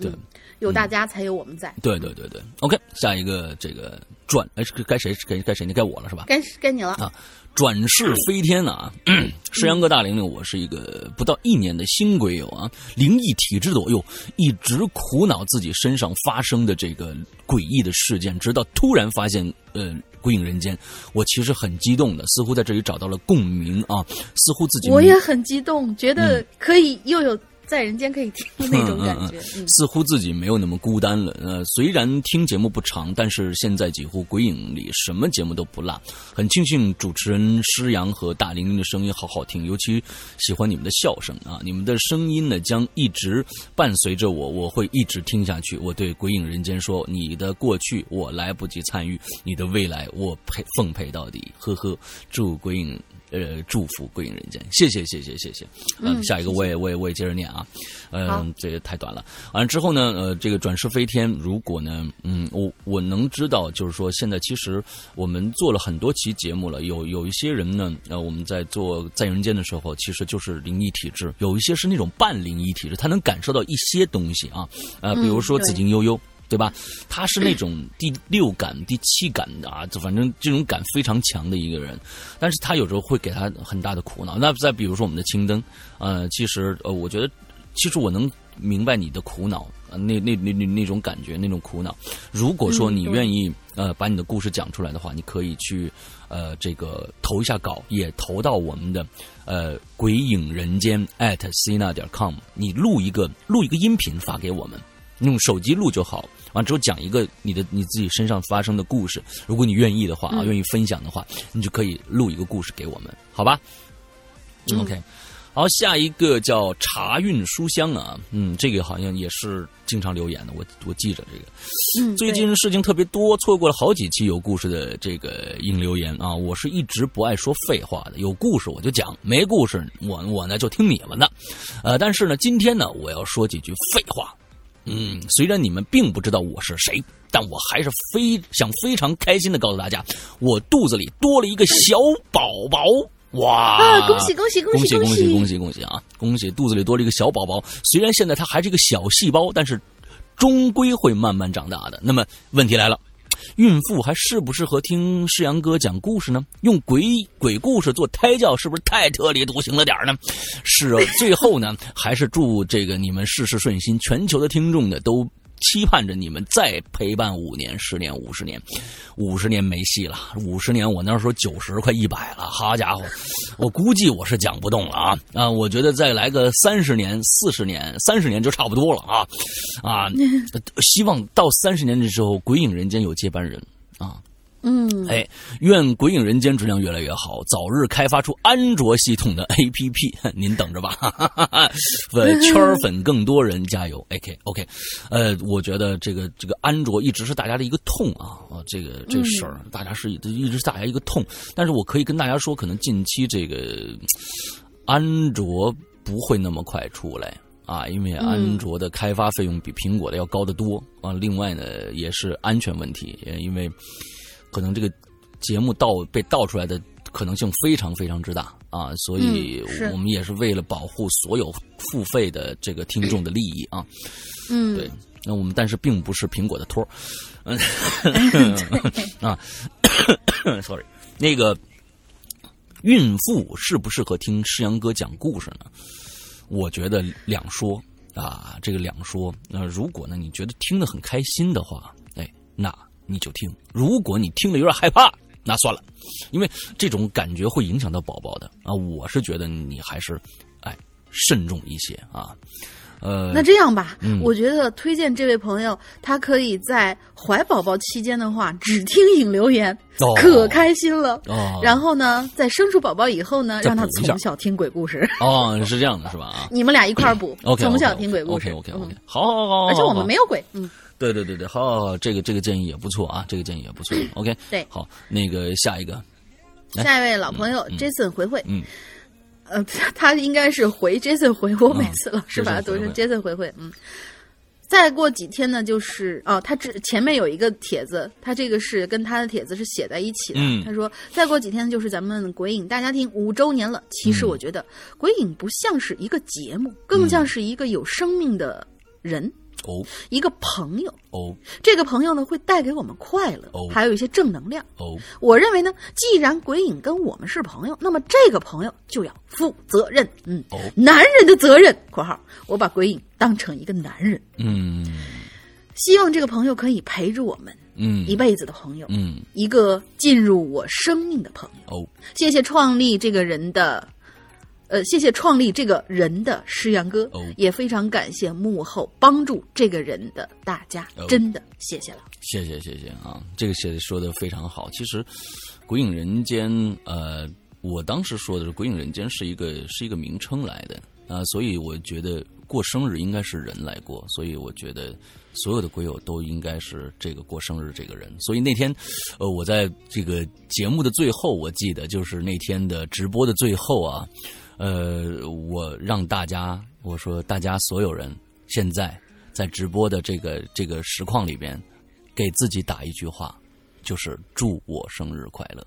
[SPEAKER 1] 对，
[SPEAKER 2] 有大家才有我们在。
[SPEAKER 1] 对对对对，OK，下一个这个转，哎，该谁该该谁？你该我了是吧？
[SPEAKER 2] 该该你了
[SPEAKER 1] 啊。转世飞天啊！[clears throat] 石阳哥大玲玲，我是一个不到一年的新鬼友啊，灵异体质的我又一直苦恼自己身上发生的这个诡异的事件，直到突然发现呃鬼影人间，我其实很激动的，似乎在这里找到了共鸣啊，似乎自己
[SPEAKER 2] 我也很激动，觉得可以又有。在人间可以听的那种感觉，
[SPEAKER 1] 似乎自己没有那么孤单了。呃，虽然听节目不长，但是现在几乎《鬼影》里什么节目都不落。很庆幸主持人施阳和大玲玲的声音好好听，尤其喜欢你们的笑声啊！你们的声音呢，将一直伴随着我，我会一直听下去。我对《鬼影人间》说：“你的过去我来不及参与，你的未来我陪奉陪到底。”呵呵，祝《鬼影》。呃，祝福归隐人间，谢谢谢谢谢谢。嗯，下一个我也我也我也接着念啊。嗯，这个太短了。完了之后呢，呃，这个转世飞天，如果呢，嗯，我我能知道，就是说现在其实我们做了很多期节目了，有有一些人呢，呃，我们在做在人间的时候，其实就是灵异体质，有一些是那种半灵异体质，他能感受到一些东西啊，呃，比如说紫金悠悠。对吧？他是那种第六感、第七感的啊，就反正这种感非常强的一个人，但是他有时候会给他很大的苦恼。那再比如说我们的青灯，呃，其实呃，我觉得其实我能明白你的苦恼，那那那那那种感觉，那种苦恼。如果说你愿意呃把你的故事讲出来的话，你可以去呃这个投一下稿，也投到我们的呃鬼影人间 at cina 点 com，你录一个录一个音频发给我们，用手机录就好。完之后讲一个你的你自己身上发生的故事，如果你愿意的话啊，愿意分享的话，你就可以录一个故事给我们，好吧？OK，好，下一个叫茶韵书香啊，嗯，这个好像也是经常留言的，我我记着这个。
[SPEAKER 2] 嗯，
[SPEAKER 1] 最近事情特别多，错过了好几期有故事的这个应留言啊。我是一直不爱说废话的，有故事我就讲，没故事我我呢就听你们的。呃，但是呢，今天呢，我要说几句废话。嗯，虽然你们并不知道我是谁，但我还是非想非常开心的告诉大家，我肚子里多了一个小宝宝！哇！
[SPEAKER 2] 啊，恭喜恭喜
[SPEAKER 1] 恭喜恭
[SPEAKER 2] 喜
[SPEAKER 1] 恭喜恭喜啊！恭喜肚子里多了一个小宝宝，虽然现在它还是一个小细胞，但是终归会慢慢长大的。那么问题来了。孕妇还适不适合听世阳哥讲故事呢？用鬼鬼故事做胎教是不是太特立独行了点呢？是啊，最后呢，还是祝这个你们事事顺心，全球的听众呢都。期盼着你们再陪伴五年、十年、五十年，五十年没戏了。五十年，我那时候九十快一百了，好家伙，我估计我是讲不动了啊啊！我觉得再来个三十年、四十年、三十年就差不多了啊啊！[laughs] 希望到三十年的时候，《鬼影人间》有接班人啊。
[SPEAKER 2] 嗯，
[SPEAKER 1] 哎，愿《鬼影人间》质量越来越好，早日开发出安卓系统的 [laughs] APP，[laughs] 您等着吧。[laughs] 粉圈粉更多人加油，OK OK。呃，我觉得这个这个安卓一直是大家的一个痛啊啊，这个这事儿大家是一直是大家一个痛。但是我可以跟大家说，可能近期这个安卓不会那么快出来啊，因为安卓的开发费用比苹果的要高得多啊。另外呢，也是安全问题，因为可能这个节目盗被盗出来的可能性非常非常之大啊，所以我们也是为了保护所有付费的这个听众的利益啊。
[SPEAKER 2] 嗯，
[SPEAKER 1] 对。那我们但是并不是苹果的托嗯 [laughs] 啊，[coughs] sorry，那个孕妇适不适合听诗阳哥讲故事呢？我觉得两说啊，这个两说。那如果呢，你觉得听得很开心的话，哎，那你就听；如果你听了有点害怕，那算了，因为这种感觉会影响到宝宝的啊。我是觉得你还是哎慎重一些啊。呃，
[SPEAKER 2] 那这样吧，我觉得推荐这位朋友，他可以在怀宝宝期间的话，只听引流言，可开心了。哦，然后呢，在生出宝宝以后呢，让他从小听鬼故事。
[SPEAKER 1] 哦，是这样的，是吧？啊，[laughs]
[SPEAKER 2] 你们俩一块儿补，
[SPEAKER 1] 从
[SPEAKER 2] 小听鬼故事。
[SPEAKER 1] OK，OK，OK，好，好，好，
[SPEAKER 2] 而且我们没有鬼。嗯，
[SPEAKER 1] 对，对，对，对，好，好，好，这个这个建议也不错啊，这个建议也不错。OK，
[SPEAKER 2] 对，
[SPEAKER 1] 好，那个下一个，
[SPEAKER 2] 下一位老朋友 Jason 回会。嗯。呃，[laughs] 他应该是回 Jason 回我每次老是把它读成 Jason 回回，嗯。再过几天呢，就是哦，他这前面有一个帖子，他这个是跟他的帖子是写在一起的。他说，再过几天就是咱们鬼影大家庭五周年了。其实我觉得鬼影不像是一个节目，更像是一个有生命的人。
[SPEAKER 1] 哦，
[SPEAKER 2] 一个朋友
[SPEAKER 1] 哦，
[SPEAKER 2] 这个朋友呢会带给我们快乐
[SPEAKER 1] 哦，
[SPEAKER 2] 还有一些正能量
[SPEAKER 1] 哦。
[SPEAKER 2] 我认为呢，既然鬼影跟我们是朋友，那么这个朋友就要负责任。嗯，
[SPEAKER 1] 哦，
[SPEAKER 2] 男人的责任（括号），我把鬼影当成一个男人。
[SPEAKER 1] 嗯，
[SPEAKER 2] 希望这个朋友可以陪着我们，
[SPEAKER 1] 嗯，
[SPEAKER 2] 一辈子的朋友，
[SPEAKER 1] 嗯，
[SPEAKER 2] 一个进入我生命的朋友。
[SPEAKER 1] 哦，
[SPEAKER 2] 谢谢创立这个人的。呃，谢谢创立这个人的诗阳哥，也非常感谢幕后帮助这个人的大家，真的谢谢了，
[SPEAKER 1] 谢谢谢谢啊，这个写的说的非常好。其实，《鬼影人间》呃，我当时说的是《鬼影人间》是一个是一个名称来的啊，所以我觉得过生日应该是人来过，所以我觉得所有的鬼友都应该是这个过生日这个人。所以那天，呃，我在这个节目的最后，我记得就是那天的直播的最后啊。呃，我让大家，我说大家所有人现在在直播的这个这个实况里边，给自己打一句话，就是祝我生日快乐。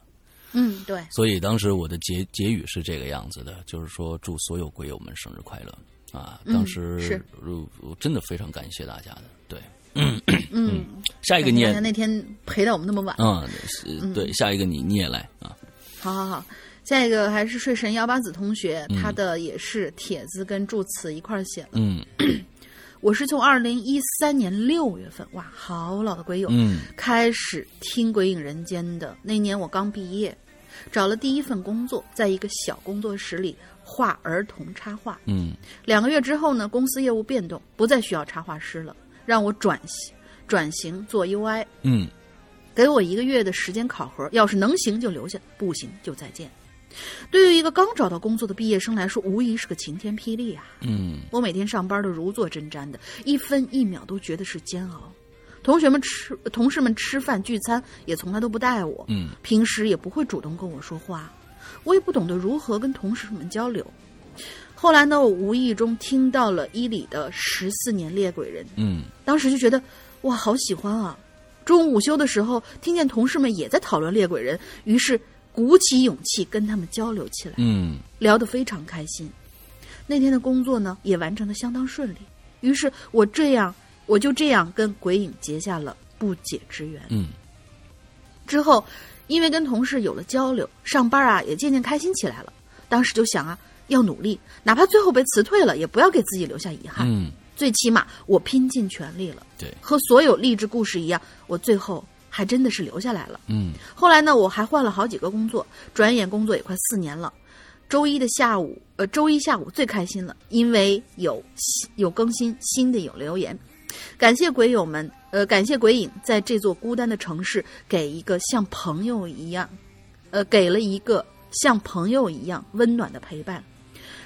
[SPEAKER 2] 嗯，对。
[SPEAKER 1] 所以当时我的结结语是这个样子的，就是说祝所有鬼友们生日快乐啊！当时
[SPEAKER 2] 是
[SPEAKER 1] 真的非常感谢大家的，对。
[SPEAKER 2] 嗯，[coughs]
[SPEAKER 1] 下一个你也
[SPEAKER 2] 那天陪到我们那么晚。
[SPEAKER 1] 嗯，对，下一个你你也来啊。
[SPEAKER 2] 好好好。下一个还是睡神幺八子同学，他的也是帖子跟祝词一块儿写了。
[SPEAKER 1] 嗯，[clears throat]
[SPEAKER 2] 我是从二零一三年六月份，哇，好老的鬼友，
[SPEAKER 1] 嗯，
[SPEAKER 2] 开始听《鬼影人间》的那年，我刚毕业，找了第一份工作，在一个小工作室里画儿童插画。
[SPEAKER 1] 嗯，
[SPEAKER 2] 两个月之后呢，公司业务变动，不再需要插画师了，让我转型转型做 UI。
[SPEAKER 1] 嗯，
[SPEAKER 2] 给我一个月的时间考核，要是能行就留下，不行就再见。对于一个刚找到工作的毕业生来说，无疑是个晴天霹雳啊！
[SPEAKER 1] 嗯，
[SPEAKER 2] 我每天上班都如坐针毡的，一分一秒都觉得是煎熬。同学们吃，同事们吃饭聚餐也从来都不带我，
[SPEAKER 1] 嗯，
[SPEAKER 2] 平时也不会主动跟我说话，我也不懂得如何跟同事们交流。后来呢，我无意中听到了伊里的《十四年猎鬼人》，
[SPEAKER 1] 嗯，
[SPEAKER 2] 当时就觉得哇，好喜欢啊！中午午休的时候，听见同事们也在讨论猎鬼人，于是。鼓起勇气跟他们交流起来，
[SPEAKER 1] 嗯，
[SPEAKER 2] 聊得非常开心。那天的工作呢，也完成的相当顺利。于是我这样，我就这样跟鬼影结下了不解之缘。
[SPEAKER 1] 嗯，
[SPEAKER 2] 之后因为跟同事有了交流，上班啊也渐渐开心起来了。当时就想啊，要努力，哪怕最后被辞退了，也不要给自己留下遗憾。
[SPEAKER 1] 嗯，
[SPEAKER 2] 最起码我拼尽全力了。
[SPEAKER 1] 对，
[SPEAKER 2] 和所有励志故事一样，我最后。还真的是留下来了。
[SPEAKER 1] 嗯，
[SPEAKER 2] 后来呢，我还换了好几个工作，转眼工作也快四年了。周一的下午，呃，周一下午最开心了，因为有有更新，新的有留言。感谢鬼友们，呃，感谢鬼影在这座孤单的城市给一个像朋友一样，呃，给了一个像朋友一样温暖的陪伴。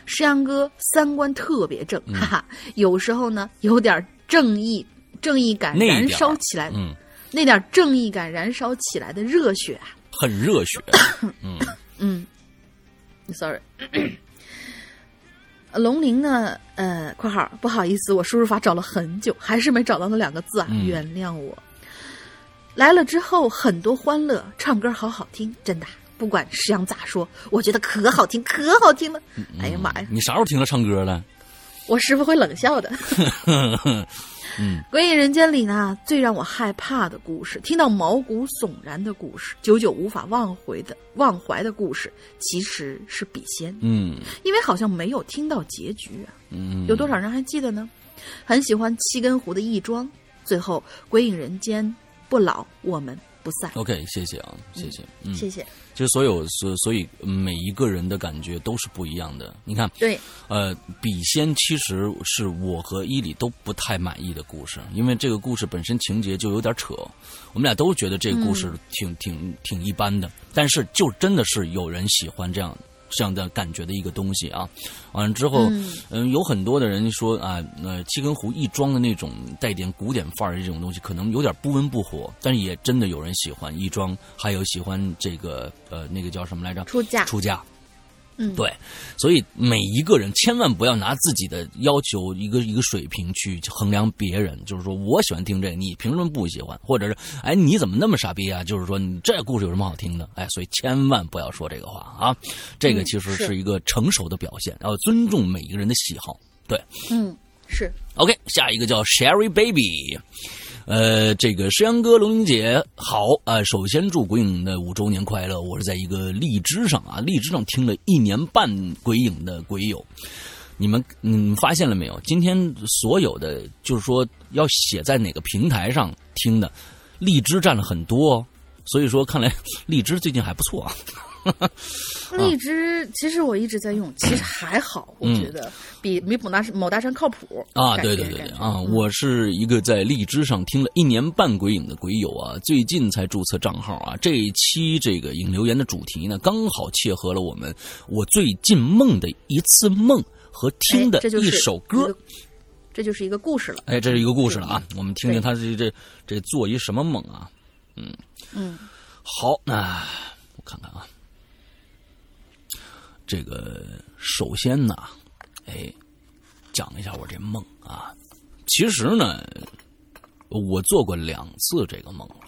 [SPEAKER 2] 石阳哥三观特别正，哈哈，有时候呢有点正义正义感燃烧起来。
[SPEAKER 1] 嗯。
[SPEAKER 2] 那点正义感燃烧起来的热血啊，
[SPEAKER 1] 很热血。[coughs]
[SPEAKER 2] 嗯嗯，sorry。龙鳞呢？呃，括号不好意思，我输入法找了很久，还是没找到那两个字啊，
[SPEAKER 1] 嗯
[SPEAKER 2] 原谅我。来了之后很多欢乐，唱歌好好听，真的，不管石阳咋说，我觉得可好听，可好听了。哎呀妈呀，
[SPEAKER 1] 你啥时候听他唱歌了？
[SPEAKER 2] 我师傅会冷笑的。
[SPEAKER 1] 嗯，
[SPEAKER 2] 鬼影人间里呢，最让我害怕的故事，听到毛骨悚然的故事，久久无法忘回的忘怀的故事，其实是笔仙。
[SPEAKER 1] 嗯
[SPEAKER 2] 因为好像没有听到结局啊。
[SPEAKER 1] 嗯，
[SPEAKER 2] 有多少人还记得呢？很喜欢七根湖的义庄，最后鬼影人间不老，我们不散。
[SPEAKER 1] OK，谢谢啊，谢谢。嗯，
[SPEAKER 2] 谢谢。
[SPEAKER 1] 其实所有所所以每一个人的感觉都是不一样的。你看，
[SPEAKER 2] 对，
[SPEAKER 1] 呃，笔仙其实是我和伊里都不太满意的故事，因为这个故事本身情节就有点扯，我们俩都觉得这个故事挺、挺挺一般的，但是就真的是有人喜欢这样这样的感觉的一个东西啊。完了之后，嗯、有很多的人说啊，呃，七根胡一庄的那种带点古典范儿的这种东西，可能有点不温不火，但是也真的有人喜欢一庄，还有喜欢这个呃那个叫什么来着？
[SPEAKER 2] 出嫁
[SPEAKER 1] 出嫁。
[SPEAKER 2] 嗯，
[SPEAKER 1] 对，所以每一个人千万不要拿自己的要求一个一个水平去衡量别人。就是说我喜欢听这个，你凭什么不喜欢？或者是哎你怎么那么傻逼啊？就是说你这故事有什么好听的？哎，所以千万不要说这个话啊！这个
[SPEAKER 2] 嗯
[SPEAKER 1] 其实
[SPEAKER 2] 是
[SPEAKER 1] 是一个成熟的表现，要尊重每一个人的喜好。对
[SPEAKER 2] 嗯，是
[SPEAKER 1] OK，下一个叫 Sherry Baby。呃，这个石阳哥、龙玲姐好啊、呃首先祝鬼影的五周年快乐！我是在一个荔枝上啊，荔枝上听了一年半鬼影的鬼友，你们嗯发现了没有？今天所有的就是说要写在哪个平台上听的，荔枝占了很多哦，所以说看来荔枝最近还不错啊。
[SPEAKER 2] 荔枝，其实我一直在用，其实还好，我觉得比比某大某大山靠谱
[SPEAKER 1] 啊，对对对对啊！我是一个在荔枝上听了一年半鬼影的鬼友啊，最近才注册账号啊。这一期这个影留言的主题呢，刚好切合了我们我最近梦的一次梦和听的一首歌。
[SPEAKER 2] 这就是一个故事了。
[SPEAKER 1] 哎，这是一个故事了啊！我们听听他这这这做一什么梦啊？嗯
[SPEAKER 2] 嗯，
[SPEAKER 1] 好，那我看看啊，这个首先呢，哎，讲一下我这梦啊。其实呢，我做过两次这个梦了，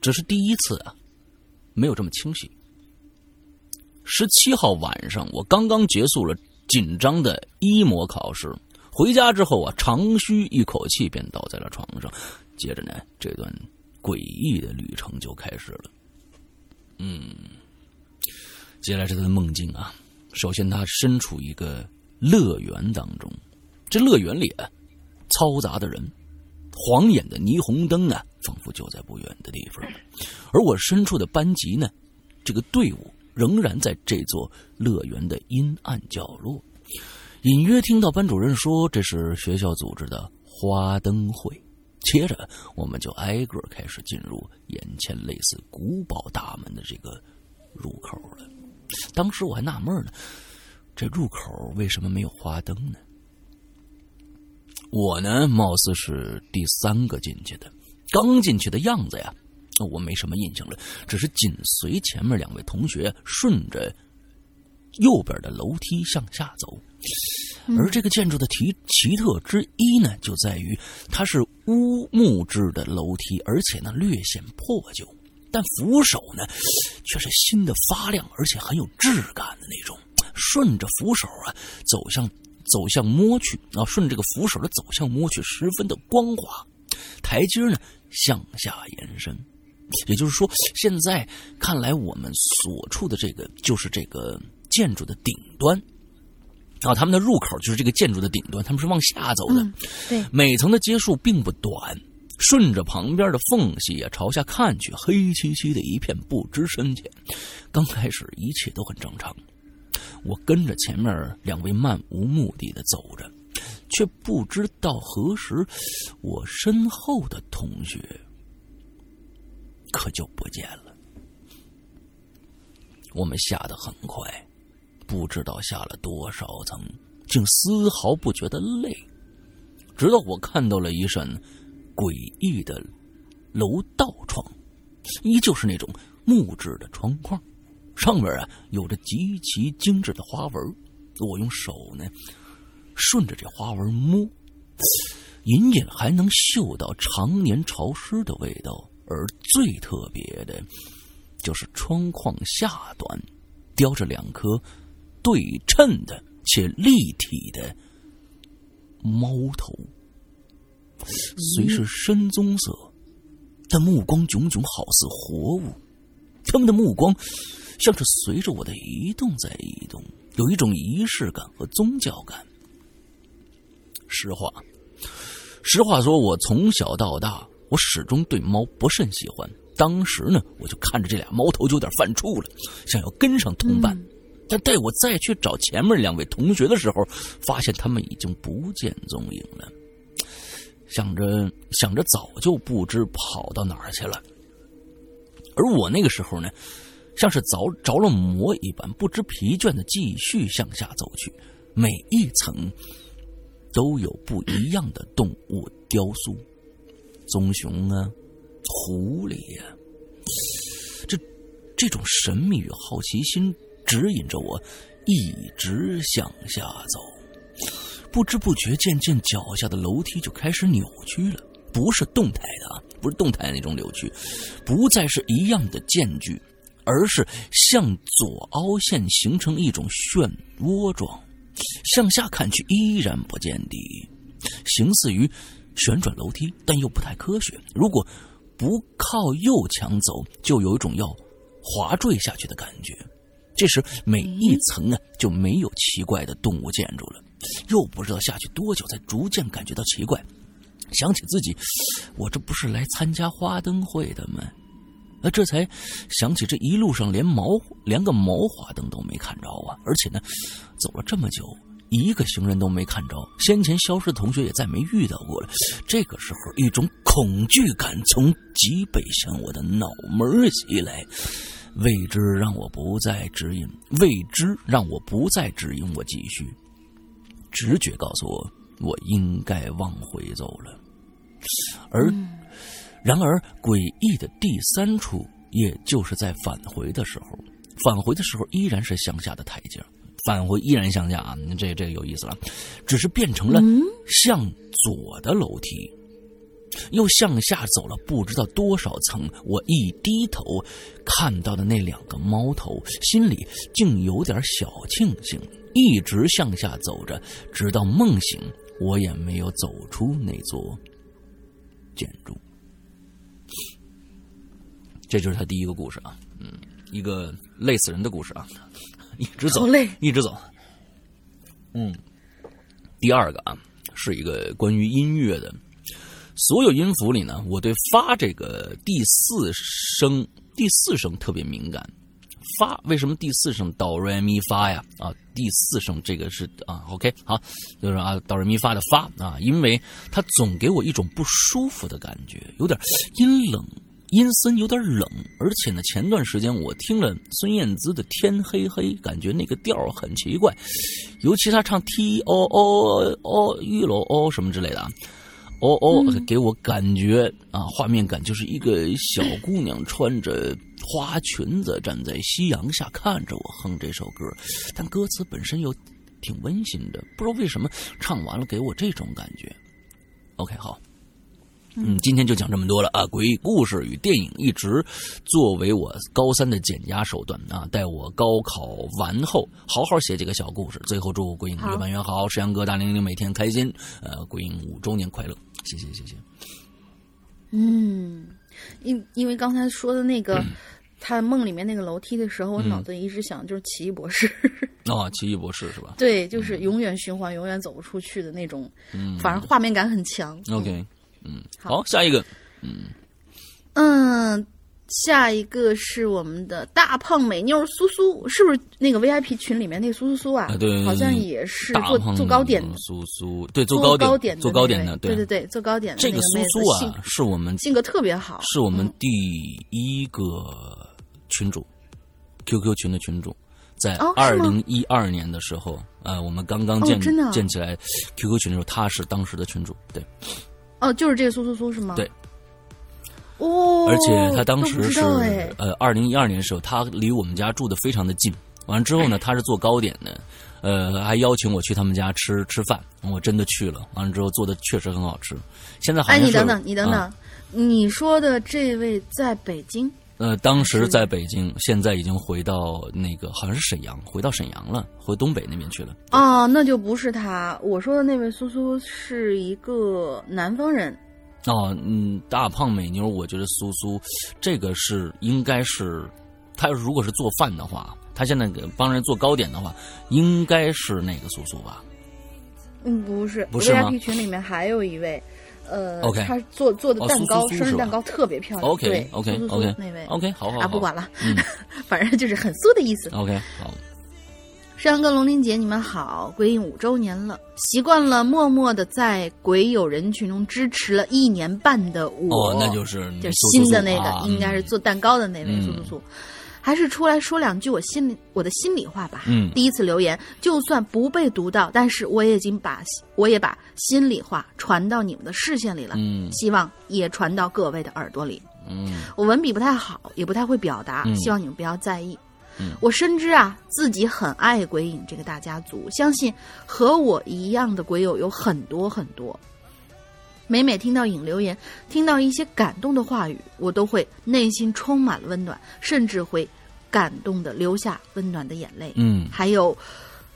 [SPEAKER 1] 这是第一次啊，没有这么清晰。十七号晚上，我刚刚结束了紧张的一模考试，回家之后啊，长吁一口气，便倒在了床上。接着呢，这段诡异的旅程就开始了。嗯，接下来是他的梦境啊，首先他身处一个乐园当中，这乐园里啊，嘈杂的人，晃眼的霓虹灯啊，仿佛就在不远的地方。而我身处的班级呢，这个队伍仍然在这座乐园的阴暗角落。隐约听到班主任说这是学校组织的花灯会。接着，我们就挨个开始进入眼前类似古堡大门的这个入口了。当时我还纳闷呢，这入口为什么没有花灯呢？我呢，貌似是第三个进去的，刚进去的样子呀，我没什么印象了，只是紧随前面两位同学顺着右边的楼梯向下走。而这个建筑的奇奇特之一呢，就在于它是乌木质的楼梯，而且呢略显破旧，但扶手呢却是新的发亮，而且很有质感的那种。顺着扶手啊走向走向摸去啊，顺着这个扶手的走向摸去，十分的光滑。台阶呢向下延伸，也就是说，现在看来我们所处的这个就是这个建筑的顶端。啊，他们的入口就是这个建筑的顶端，他们是往下走的。
[SPEAKER 2] 嗯对
[SPEAKER 1] 每层的阶数并不短，顺着旁边的缝隙啊朝下看去，黑漆漆的一片，不知深浅。刚开始一切都很正常，我跟着前面两位漫无目的的走着，却不知道何时，我身后的同学可就不见了。我们下得很快。不知道下了多少层，竟丝毫不觉得累。直到我看到了一扇诡异的楼道窗，依旧是那种木质的窗框，上面啊有着极其精致的花纹。我用手呢顺着这花纹摸，隐隐还能嗅到常年潮湿的味道。而最特别的，就是窗框下端雕着两颗对称的且立体的猫头，虽是深棕色，但目光炯炯，好似活物。他们的目光像是随着我的移动在移动，有一种仪式感和宗教感。实话，实话说，我从小到大，我始终对猫不甚喜欢。当时呢，我就看着这俩猫头就有点犯怵了，想要跟上同伴。但待我再去找前面两位同学的时候，发现他们已经不见踪影了。想着想着，早就不知跑到哪儿去了。而我那个时候呢，像是着着了魔一般，不知疲倦的继续向下走去。每一层都有不一样的动物雕塑，棕熊啊，狐狸呀。这这种神秘与好奇心指引着我一直向下走。不知不觉，渐渐脚下的楼梯就开始扭曲了，不是动态的啊。不是动态那种扭曲，不再是一样的间距，而是向左凹陷，形成一种漩涡状，向下看去依然不见底，形似于旋转楼梯，但又不太科学。如果不靠右墙走，就有一种要滑坠下去的感觉。这时每一层啊就没有奇怪的动物建筑了，又不知道下去多久，才逐渐感觉到奇怪。想起自己，我这不是来参加花灯会的吗？那这才想起这一路上连毛连个毛花灯都没看着啊！而且呢，走了这么久，一个行人都没看着，先前消失的同学也再没遇到过了。这个时候，一种恐惧感从脊背向我的脑门袭来，未知让我不再指引，未知让我不再指引我继续。直觉告诉我，我应该往回走了。而，然而诡异的第三处，也就是在返回的时候，返回的时候依然是向下的台阶，返回依然向下啊，这这有意思了，只是变成了向左的楼梯，又向下走了不知道多少层。我一低头看到的那两个猫头，心里竟有点小庆幸。一直向下走着，直到梦醒，我也没有走出那座。建筑，这就是他第一个故事啊，嗯，一个累死人的故事啊，[laughs] 一直走，一直走，嗯，第二个啊，是一个关于音乐的，所有音符里呢，我对发这个第四声，第四声特别敏感。发为什么第四声哆来咪发呀？啊，第四声这个是啊，OK，好，就是啊哆来咪发的发啊，因为它总给我一种不舒服的感觉，有点阴冷、阴森，有点冷。而且呢，前段时间我听了孙燕姿的《天黑黑》，感觉那个调很奇怪，尤其他唱 T O O O 玉楼 O 什么之类的啊。哦哦，给我感觉啊，画面感就是一个小姑娘穿着花裙子站在夕阳下看着我哼这首歌，但歌词本身又挺温馨的，不知道为什么唱完了给我这种感觉。OK，好。嗯，今天就讲这么多了啊！诡异故事与电影一直作为我高三的减压手段啊，待我高考完后好好写几个小故事。最后祝鬼影越办越好，石阳哥大玲玲每天开心。呃，鬼影五周年快乐，谢谢谢谢。
[SPEAKER 2] 嗯，因因为刚才说的那个他梦里面那个楼梯的时候，我脑子里一直想就是奇异博士。[laughs]
[SPEAKER 1] 哦，奇异博士是吧？
[SPEAKER 2] 对，就是永远循环，永远走不出去的那种。嗯，反正画面感很强。
[SPEAKER 1] OK。嗯，好，下一个，嗯。
[SPEAKER 2] 嗯，下一个是我们的大胖美妞苏苏，是不是那个 VIP 群里面那个苏苏苏啊？
[SPEAKER 1] 对，
[SPEAKER 2] 好像也是做做糕点
[SPEAKER 1] 苏苏，对，
[SPEAKER 2] 做
[SPEAKER 1] 糕点做糕点的，
[SPEAKER 2] 对。对对，做糕点的
[SPEAKER 1] 这个苏苏啊，是我们
[SPEAKER 2] 性格特别好，
[SPEAKER 1] 是我们第一个群主，QQ 群的群主，在二零一二年的时候，呃，我们刚刚建建起来 QQ 群的时候，他是当时的群主，对。
[SPEAKER 2] 哦，就是这个苏苏苏是吗？
[SPEAKER 1] 对。
[SPEAKER 2] 哦。
[SPEAKER 1] 而且他当时是呃，二零一二年的时候，他离我们家住的非常的近，完了之后呢，[laughs] 他是做糕点的，呃，还邀请我去他们家吃吃饭，我真的去了。完了之后做的确实很好吃。现在好
[SPEAKER 2] 哎，
[SPEAKER 1] 像哎
[SPEAKER 2] 你等等，你等等，
[SPEAKER 1] 啊
[SPEAKER 2] 你说的这位在北京？
[SPEAKER 1] 呃，当时在北京，现在已经回到那个好像是沈阳，回到沈阳了，回东北那边去了。
[SPEAKER 2] 哦，那就不是他。我说的那位苏苏是一个南方人。
[SPEAKER 1] 哦，嗯，大胖美妞，我觉得苏苏，这个是应该是，他如果是做饭的话，他现在给帮人做糕点的话，应该是那个苏苏吧？
[SPEAKER 2] 嗯，不是，
[SPEAKER 1] 不是吗
[SPEAKER 2] VIP 群里面还有一位，呃
[SPEAKER 1] OK
[SPEAKER 2] 他做做的蛋糕，生日蛋糕特别漂亮。对
[SPEAKER 1] OK
[SPEAKER 2] 苏苏苏
[SPEAKER 1] OK
[SPEAKER 2] 那位
[SPEAKER 1] OK，好好好，
[SPEAKER 2] 啊，不管了，
[SPEAKER 1] 嗯 [laughs]
[SPEAKER 2] 反正就是很酥的意思。
[SPEAKER 1] ，OK，好，
[SPEAKER 2] 山羊哥、龙玲姐，你们好！鬼影五周年了，习惯了默默的在鬼友人群中支持了一年半的我，
[SPEAKER 1] 哦，那就是
[SPEAKER 2] 就是新的那个，应该是做蛋糕的那位
[SPEAKER 1] 嗯
[SPEAKER 2] 苏苏苏。还是出来说两句我心里我的心里话吧。
[SPEAKER 1] 嗯
[SPEAKER 2] 第一次留言，就算不被读到，但是我也已经把我也把心里话传到你们的视线里了，
[SPEAKER 1] 嗯
[SPEAKER 2] 希望也传到各位的耳朵里。
[SPEAKER 1] 嗯
[SPEAKER 2] 我文笔不太好，也不太会表达，
[SPEAKER 1] 嗯
[SPEAKER 2] 希望你们不要在意。
[SPEAKER 1] 嗯
[SPEAKER 2] 我深知啊，自己很爱鬼影这个大家族，相信和我一样的鬼友有很多很多。每每听到影留言，听到一些感动的话语，我都会内心充满了温暖，甚至会感动的流下温暖的眼泪。
[SPEAKER 1] 嗯
[SPEAKER 2] 还有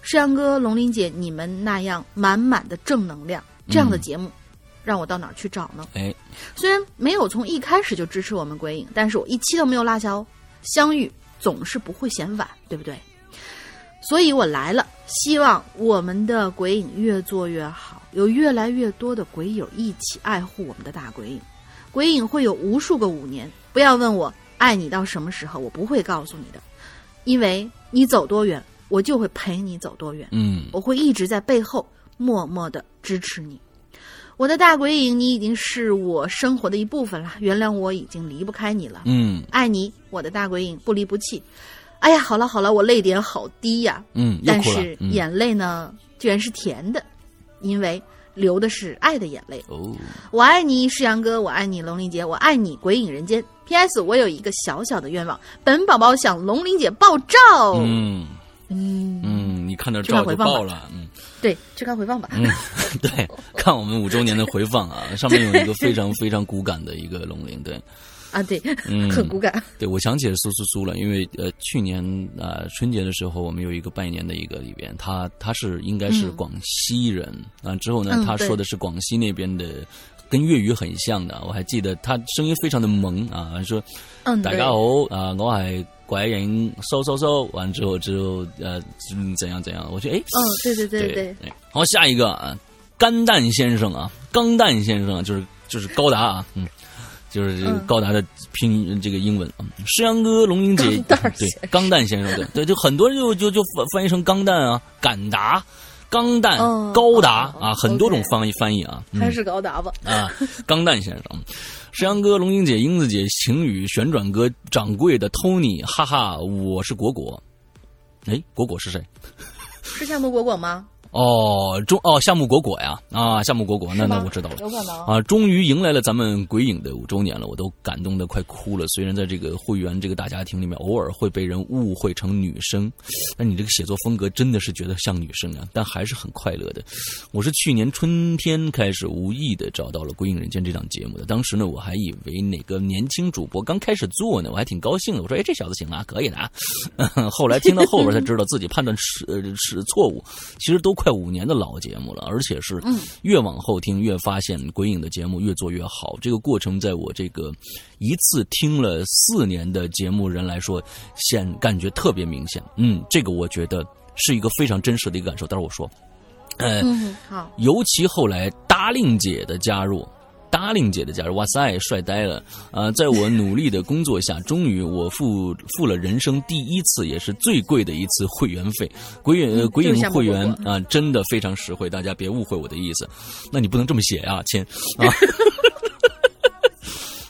[SPEAKER 2] 山羊哥、龙鳞姐，你们那样满满的正能量，这样的
[SPEAKER 1] 嗯
[SPEAKER 2] 节目，让我到哪儿去找呢？
[SPEAKER 1] 哎，
[SPEAKER 2] 虽然没有从一开始就支持我们鬼影，但是我一期都没有落下哦。相遇总是不会嫌晚，对不对？所以我来了，希望我们的鬼影越做越好，有越来越多的鬼友一起爱护我们的大鬼影。鬼影会有无数个五年，不要问我爱你到什么时候，我不会告诉你的，因为你走多远，我就会陪你走多远。
[SPEAKER 1] 嗯
[SPEAKER 2] 我会一直在背后默默的支持你。我的大鬼影，你已经是我生活的一部分了，原谅我已经离不开你了。
[SPEAKER 1] 嗯
[SPEAKER 2] 爱你，我的大鬼影，不离不弃。哎呀，好了好了，我泪点好低呀，
[SPEAKER 1] 嗯，
[SPEAKER 2] 但是眼泪呢，居然是甜的，因为流的是爱的眼泪。
[SPEAKER 1] 哦，
[SPEAKER 2] 我爱你，世阳哥，我爱你，龙玲姐，我爱你，鬼影人间。P.S. 我有一个小小的愿望，本宝宝想龙玲姐爆照。
[SPEAKER 1] 嗯
[SPEAKER 2] 嗯
[SPEAKER 1] 嗯，你看到照就爆了，嗯。
[SPEAKER 2] 对，去看回放吧。
[SPEAKER 1] 嗯，[laughs] 对，看我们五周年的回放啊，上面有一个非常非常骨感的一个龙鳞，对，[laughs]
[SPEAKER 2] 啊，对，
[SPEAKER 1] 嗯
[SPEAKER 2] 很骨感。
[SPEAKER 1] 对，我想起了苏苏苏了，因为呃，去年啊、呃春节的时候，我们有一个拜年的一个里边，他他是应该是
[SPEAKER 2] 嗯
[SPEAKER 1] 广西人啊、之后呢，他说的是广西那边的。跟粤语很像的，我还记得他声音非常的萌啊，说
[SPEAKER 2] 嗯，
[SPEAKER 1] 大家好啊、我係鬼影收收收，完之后之後呃嗯怎样怎样，我觉得哎，
[SPEAKER 2] 嗯，对对对对，
[SPEAKER 1] 哎好，下一个啊，干蛋先生啊，钢蛋先生啊就是就是高达啊，嗯，就是这个
[SPEAKER 2] 嗯
[SPEAKER 1] 高达的拼音这个英文啊，诗阳哥、龙英姐对钢蛋先生对对，就很多人就就就翻翻译成钢蛋啊，敢达。钢蛋、
[SPEAKER 2] 哦
[SPEAKER 1] 高达
[SPEAKER 2] 哦
[SPEAKER 1] 啊，很多种翻译翻译啊，嗯
[SPEAKER 2] 还是高达吧。
[SPEAKER 1] 啊，钢蛋先生，石阳哥、龙英姐、英子姐、晴雨、旋转哥、掌柜的 Tony，哈哈，我是果果。哎，果果是谁？
[SPEAKER 2] 是夏目果果吗？
[SPEAKER 1] 哦，中哦，夏目果果呀，啊，夏目果果，那那我知道了。
[SPEAKER 2] 有可能。
[SPEAKER 1] 啊，终于迎来了咱们鬼影的五周年了，我都感动的快哭了。虽然在这个会员这个大家庭里面，偶尔会被人误会成女生，但你这个写作风格真的是觉得像女生啊，但还是很快乐的。我是去年春天开始无意的找到了《鬼影人间》这档节目的，当时呢，我还以为哪个年轻主播刚开始做呢，我还挺高兴的。我说，哎，这小子行啊，可以的啊。[laughs] 后来听到后边才知道自己判断是呃是错误，其实都快五年的老节目了，而且是越往后听越发现鬼影的节目越做越好。这个过程在我这个一次听了四年的节目人来说，显感觉特别明显。嗯，这个我觉得是一个非常真实的一个感受。待会儿我说，呃，
[SPEAKER 2] 嗯，好，
[SPEAKER 1] 尤其后来达令姐的加入，达令姐的加入，哇塞，帅呆了！啊、在我努力的工作下，终于我付付了人生第一次也是最贵的一次会员费。鬼影、鬼影会员啊、真的非常实惠，大家别误会我的意思。那你不能这么写啊、亲啊。[laughs]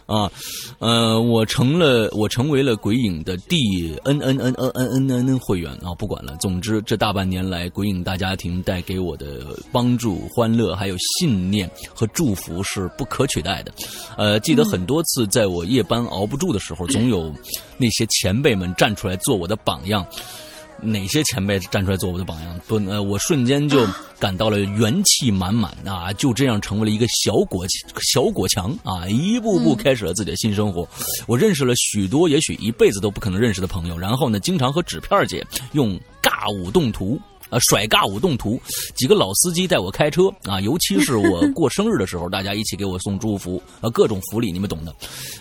[SPEAKER 1] 啊，呃，我成了，我成为了鬼影的第 N N N N N N N 会员啊，不管了。总之，这大半年来，鬼影大家庭带给我的帮助、欢乐，还有信念和祝福是不可取代的。呃，记得很多次，在我夜班熬不住的时候，总有那些前辈们站出来做我的榜样。哪些前辈站出来做我的榜样？不，呃，我瞬间就感到了元气满满啊！[laughs] 就这样成为了一个小果小果强啊！一步步开始了自己的新生活。我认识了许多也许一辈子都不可能认识的朋友，然后呢，经常和纸片姐用尬舞动图。啊，甩尬舞动图，几个老司机带我开车啊，尤其是我 [laughs] 过生日的时候，大家一起给我送祝福啊，各种福利，你们懂的。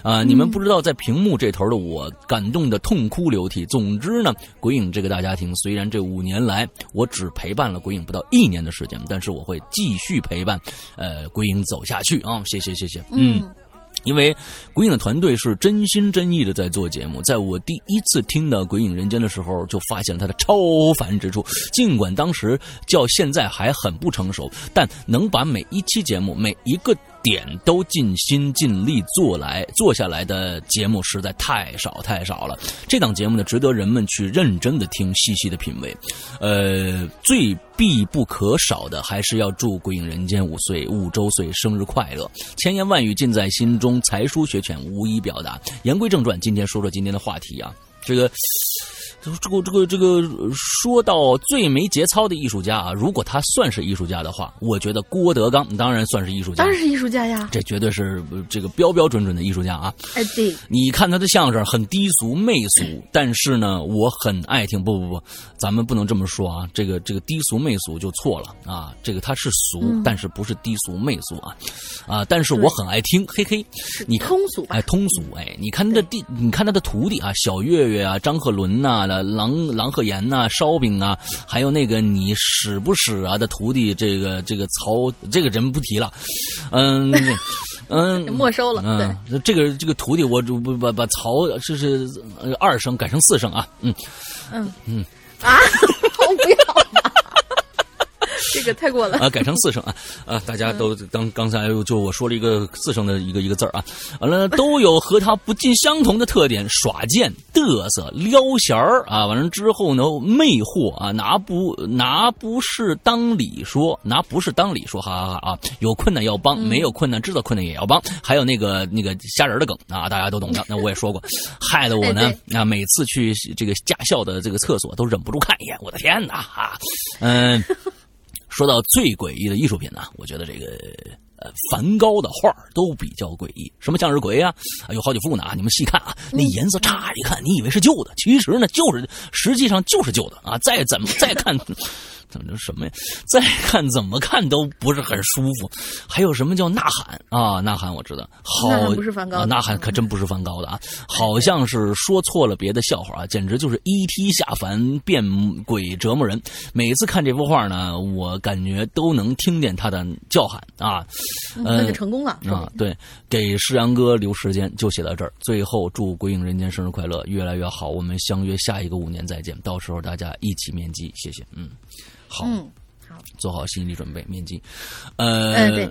[SPEAKER 1] 啊，你们不知道在屏幕这头的我感动的痛哭流涕。总之呢，鬼影这个大家庭，虽然这五年来我只陪伴了鬼影不到一年的时间，但是我会继续陪伴，呃，鬼影走下去啊！谢谢，谢谢，嗯。因为鬼影的团队是真心真意的在做节目，在我第一次听到《鬼影人间》的时候，就发现了它的超凡之处。尽管当时叫现在还很不成熟，但能把每一期节目每一个。点都尽心尽力做来做下来的节目实在太少太少了。这档节目呢，值得人们去认真的听，细细的品味。呃，最必不可少的还是要祝《鬼影人间》五岁五周岁生日快乐，千言万语尽在心中，才疏学浅无以表达。言归正传，今天说说今天的话题啊，这个。这个这个这个，说到最没节操的艺术家啊，如果他算是艺术家的话，我觉得郭德纲当然算是艺术家，
[SPEAKER 2] 当然是艺术家呀，
[SPEAKER 1] 这绝对是这个标标准准的艺术家啊。
[SPEAKER 2] 哎，对，
[SPEAKER 1] 你看他的相声很低俗媚俗，但是呢，我很爱听。不不不，咱们不能这么说啊，这个这个低俗媚俗就错了啊。这个他是俗，但是不是低俗媚俗啊啊！但是我很爱听，嘿嘿，你
[SPEAKER 2] 通俗
[SPEAKER 1] 哎，通俗哎，你看他的弟，你看他的徒弟啊，小岳岳啊，张鹤伦呐。郎郎鹤炎呐，烧饼啊，还有那个你使不使啊的徒弟，这个这个曹这个人不提了，嗯嗯，[laughs]
[SPEAKER 2] 没收了。
[SPEAKER 1] 嗯，这个这个徒弟，我不把把曹这是二声改成四声啊，
[SPEAKER 2] 嗯。嗯。嗯。啊，[laughs] 我不要。[laughs] 这个太过了
[SPEAKER 1] 啊！改成四声啊啊！大家都当刚才就我说了一个四声的一个一个字啊，完了都有和他不尽相同的特点：耍贱、嘚瑟、撩弦儿啊。完了之后呢，魅惑啊，拿不拿不是当理说，拿不是当理说，哈哈哈啊！有困难要帮，没有困难知道困难也要帮。还有那个那个虾仁的梗啊，大家都懂的。那我也说过，害得我呢啊，每次去这个驾校的这个厕所都忍不住看一眼。我的天哪啊！嗯。说到最诡异的艺术品呢，我觉得这个呃梵高的画都比较诡异，什么向日葵啊，有好几幅呢啊，你们细看啊，那颜色乍一看你以为是旧的，其实呢就是实际上就是旧的啊，再怎么再看。怎么着什么呀？再看怎么看都不是很舒服。还有什么叫呐喊啊？呐喊我知道，好
[SPEAKER 2] 不是梵高，
[SPEAKER 1] 呐喊可真不是梵高的啊，好像是说错了别的笑话啊，简直就是 E.T. 下凡变鬼折磨人。每次看这幅画呢，我感觉都能听见他的叫喊啊。
[SPEAKER 2] 那就成功了
[SPEAKER 1] 啊！对，给世阳哥留时间就写到这儿。最后祝鬼影人间生日快乐，越来越好。我们相约下一个五年再见，到时候大家一起面基，谢谢。嗯。好，
[SPEAKER 2] 好，
[SPEAKER 1] 做好心理准备，面基。呃，
[SPEAKER 2] 对，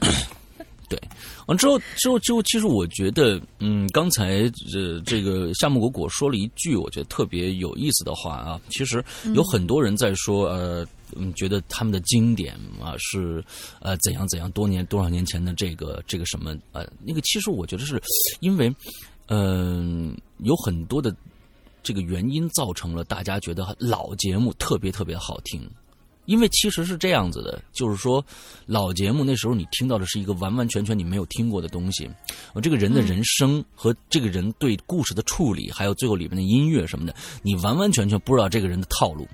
[SPEAKER 2] [coughs]
[SPEAKER 1] 对，完之后，之后，之后，其实我觉得，嗯，刚才这这个夏目果果说了一句，我觉得特别有意思的话啊。其实有很多人在说，呃，嗯，觉得他们的经典啊是呃怎样怎样，多年多少年前的这个这个什么呃那个，其实我觉得是因为，嗯，有很多的。这个原因造成了大家觉得老节目特别特别好听，因为其实是这样子的，就是说老节目那时候你听到的是一个完完全全你没有听过的东西，我这个人的人生和这个人对故事的处理，还有最后里面的音乐什么的，你完完全全不知道这个人的套路，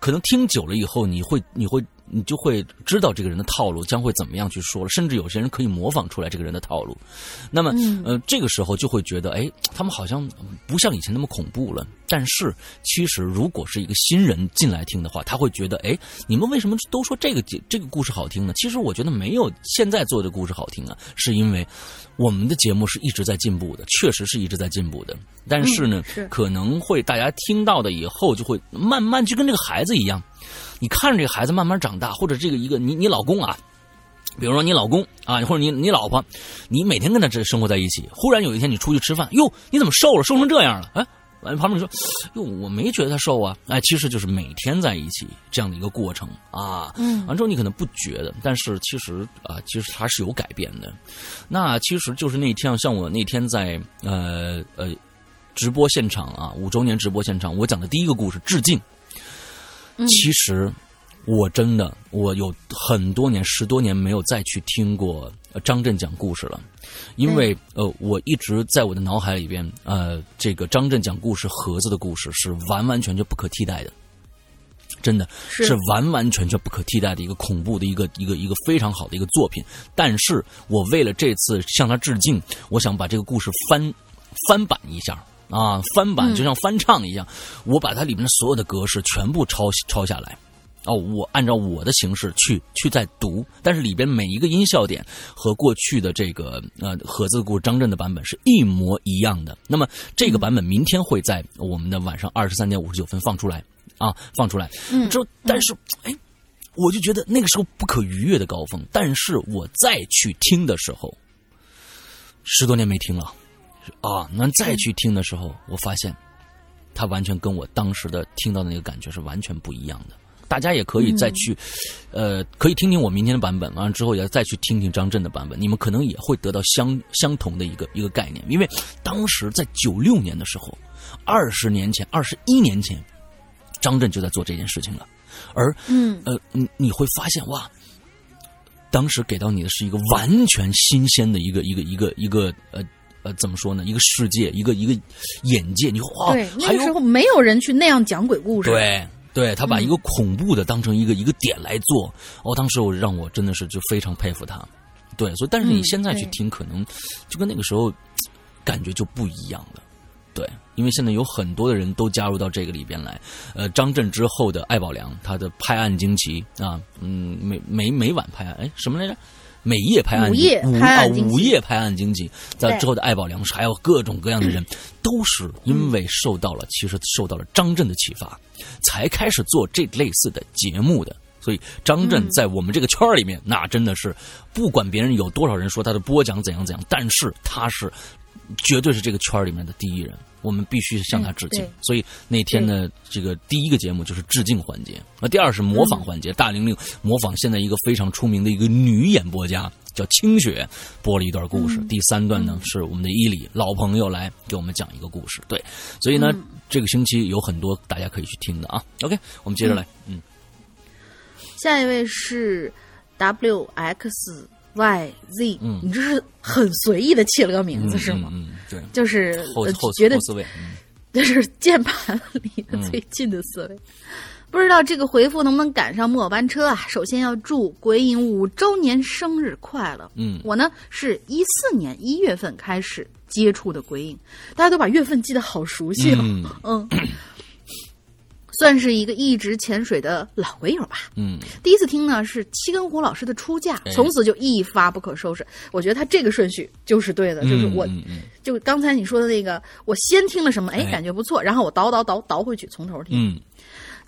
[SPEAKER 1] 可能听久了以后，你会你会。你就会知道这个人的套路将会怎么样去说了，甚至有些人可以模仿出来这个人的套路。那么，呃，这个时候就会觉得，哎，他们好像不像以前那么恐怖了。但是，其实如果是一个新人进来听的话，他会觉得，哎，你们为什么都说这个这个故事好听呢？其实我觉得没有现在做的故事好听啊，是因为我们的节目是一直在进步的，确实是一直在进步的。但是呢，可能会大家听到的以后就会慢慢就跟这个孩子一样。你看着这个孩子慢慢长大，或者这个一个你你老公啊，比如说你老公啊，或者你你老婆，你每天跟他这生活在一起，忽然有一天你出去吃饭，哟，你怎么瘦了，瘦成这样了？哎，完旁边你说，哟，我没觉得他瘦啊，哎，其实就是每天在一起这样的一个过程啊。嗯，完之后你可能不觉得，但是其实啊，其实他是有改变的。那其实就是那天像我那天在呃呃。直播现场啊，五周年直播现场，我讲的第一个故事致敬。其实我真的我有很多年十多年没有再去听过张震讲故事了，因为呃我一直在我的脑海里边呃这个张震讲故事盒子的故事是完完全全不可替代的。真的是完完全全不可替代的一个恐怖的一个一个一个非常好的一个作品，但是我为了这次向他致敬，我想把这个故事翻翻版一下啊，翻版就像翻唱一样，我把它里面的所有的格式全部抄抄下来，哦，我按照我的形式去去再读，但是里边每一个音效点和过去的这个呃盒子故张震的版本是一模一样的。那么这个版本明天会在我们的晚上二十三点五十九分放出来。啊，放出来，之后，但是，哎，我就觉得那个时候不可逾越的高峰。但是我再去听的时候，十多年没听了，啊，那再去听的时候，我发现，他完全跟我当时的听到的那个感觉是完全不一样的。大家也可以再去，呃，可以听听我明天的版本，完了之后也再去听听张震的版本，你们可能也会得到相相同的一个一个概念。因为当时在九六年的时候，二十年前，二十一年前。张震就在做这件事情了，而
[SPEAKER 2] 嗯
[SPEAKER 1] 呃，你你会发现哇，当时给到你的是一个完全新鲜的一个一个一个一个呃呃怎么说呢？一个世界，一个一个眼界。你哇，
[SPEAKER 2] 对那个时候没有人去那样讲鬼故事。
[SPEAKER 1] 对，对他把一个恐怖的当成一个一个点来做。哦，当时我让我真的是就非常佩服他。对，所以但是你现在去听，可能就跟那个时候感觉就不一样了。对，因为现在有很多的人都加入到这个里边来，呃，张震之后的艾宝良，他的拍案惊奇啊，嗯，每每每晚拍案，哎，什么来着？每夜拍案，
[SPEAKER 2] 午夜
[SPEAKER 1] 拍案，午夜拍案经济。在之后的爱宝良，还有各种各样的人，都是因为受到了，其实受到了张震的启发，才开始做这类似的节目的。所以张震在我们这个圈里面，那真的是不管别人有多少人说他的播讲怎样怎样，但是他是。绝对是这个圈里面的第一人，我们必须向他致敬。所以那天呢，这个第一个节目就是致敬环节，那第二是模仿环节。大玲玲模仿现在一个非常出名的一个女演播家，叫清雪，播了一段故事。第三段呢，是我们的伊里老朋友来给我们讲一个故事。对，所以呢，这个星期有很多大家可以去听的啊。OK，我们接着来，嗯，
[SPEAKER 2] 下一位是 WX。Y Z，
[SPEAKER 1] 嗯，
[SPEAKER 2] 你这是很随意的起了个名字是吗？
[SPEAKER 1] 嗯，对，
[SPEAKER 2] 就是觉得 [laughs] 就是键盘离得最近的四位，不知道这个回复能不能赶上末班车啊？首先要祝鬼影五周年生日快乐。
[SPEAKER 1] 嗯，
[SPEAKER 2] 我呢是一四年一月份开始接触的鬼影，大家都把月份记得好熟悉
[SPEAKER 1] 了。
[SPEAKER 2] 嗯。算是一个一直潜水的老鬼友吧。
[SPEAKER 1] 嗯，
[SPEAKER 2] 第一次听呢是七根胡老师的出嫁，从此就一发不可收拾。我觉得他这个顺序就是对的，就是我，就刚才你说的那个，我先听了什么，哎，感觉不错，然后我倒倒倒倒回去，从头听。
[SPEAKER 1] 嗯，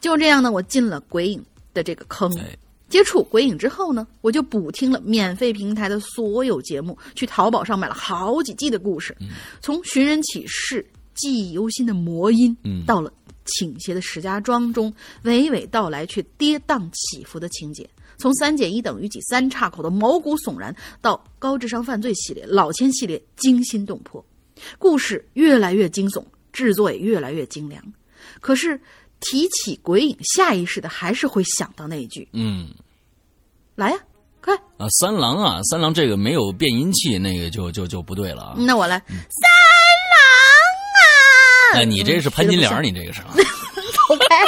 [SPEAKER 2] 就这样呢，我进了鬼影的这个坑。接触鬼影之后呢，我就补听了免费平台的所有节目，去淘宝上买了好几季的故事，从《寻人启事》记忆犹新的魔音，到了。倾斜的石家庄中，娓娓道来却跌宕起伏的情节，从三减一等于几三岔口的毛骨悚然，到高智商犯罪系列、老千系列惊心动魄，故事越来越惊悚，制作也越来越精良。可是提起鬼影，下意识的还是会想到那一句：“
[SPEAKER 1] 嗯，
[SPEAKER 2] 来呀，快
[SPEAKER 1] 啊，三郎啊，三郎这个没有变音器，那个就就就不对了啊。”
[SPEAKER 2] 那我来三。
[SPEAKER 1] 哎，[laughs] 你这是潘金莲，你这个是？[laughs]
[SPEAKER 2] 走开！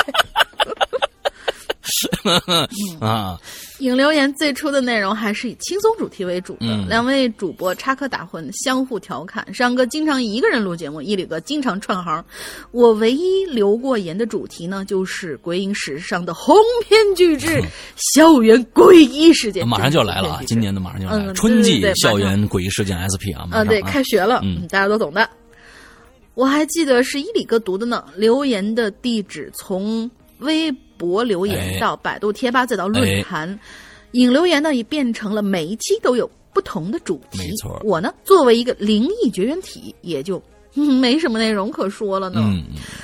[SPEAKER 2] [laughs]
[SPEAKER 1] 啊，
[SPEAKER 2] 影留言最初的内容还是以轻松主题为主的，两位主播插科打诨，相互调侃。山哥经常一个人录节目，伊里哥经常串行。我唯一留过言的主题呢，就是鬼影史上的鸿篇巨制——校园诡异事件。
[SPEAKER 1] 马上就要来了啊！今年的马上就要来了，春季校园诡异事件 SP 啊！
[SPEAKER 2] 啊，对，开学了，嗯，大家都懂的。我还记得是伊里哥读的呢。留言的地址从微博留言到百度贴吧再到论坛，引留言呢也变成了每一期都有不同的主题。
[SPEAKER 1] 没错，
[SPEAKER 2] 我呢作为一个灵异绝缘体，也就没什么内容可说了呢。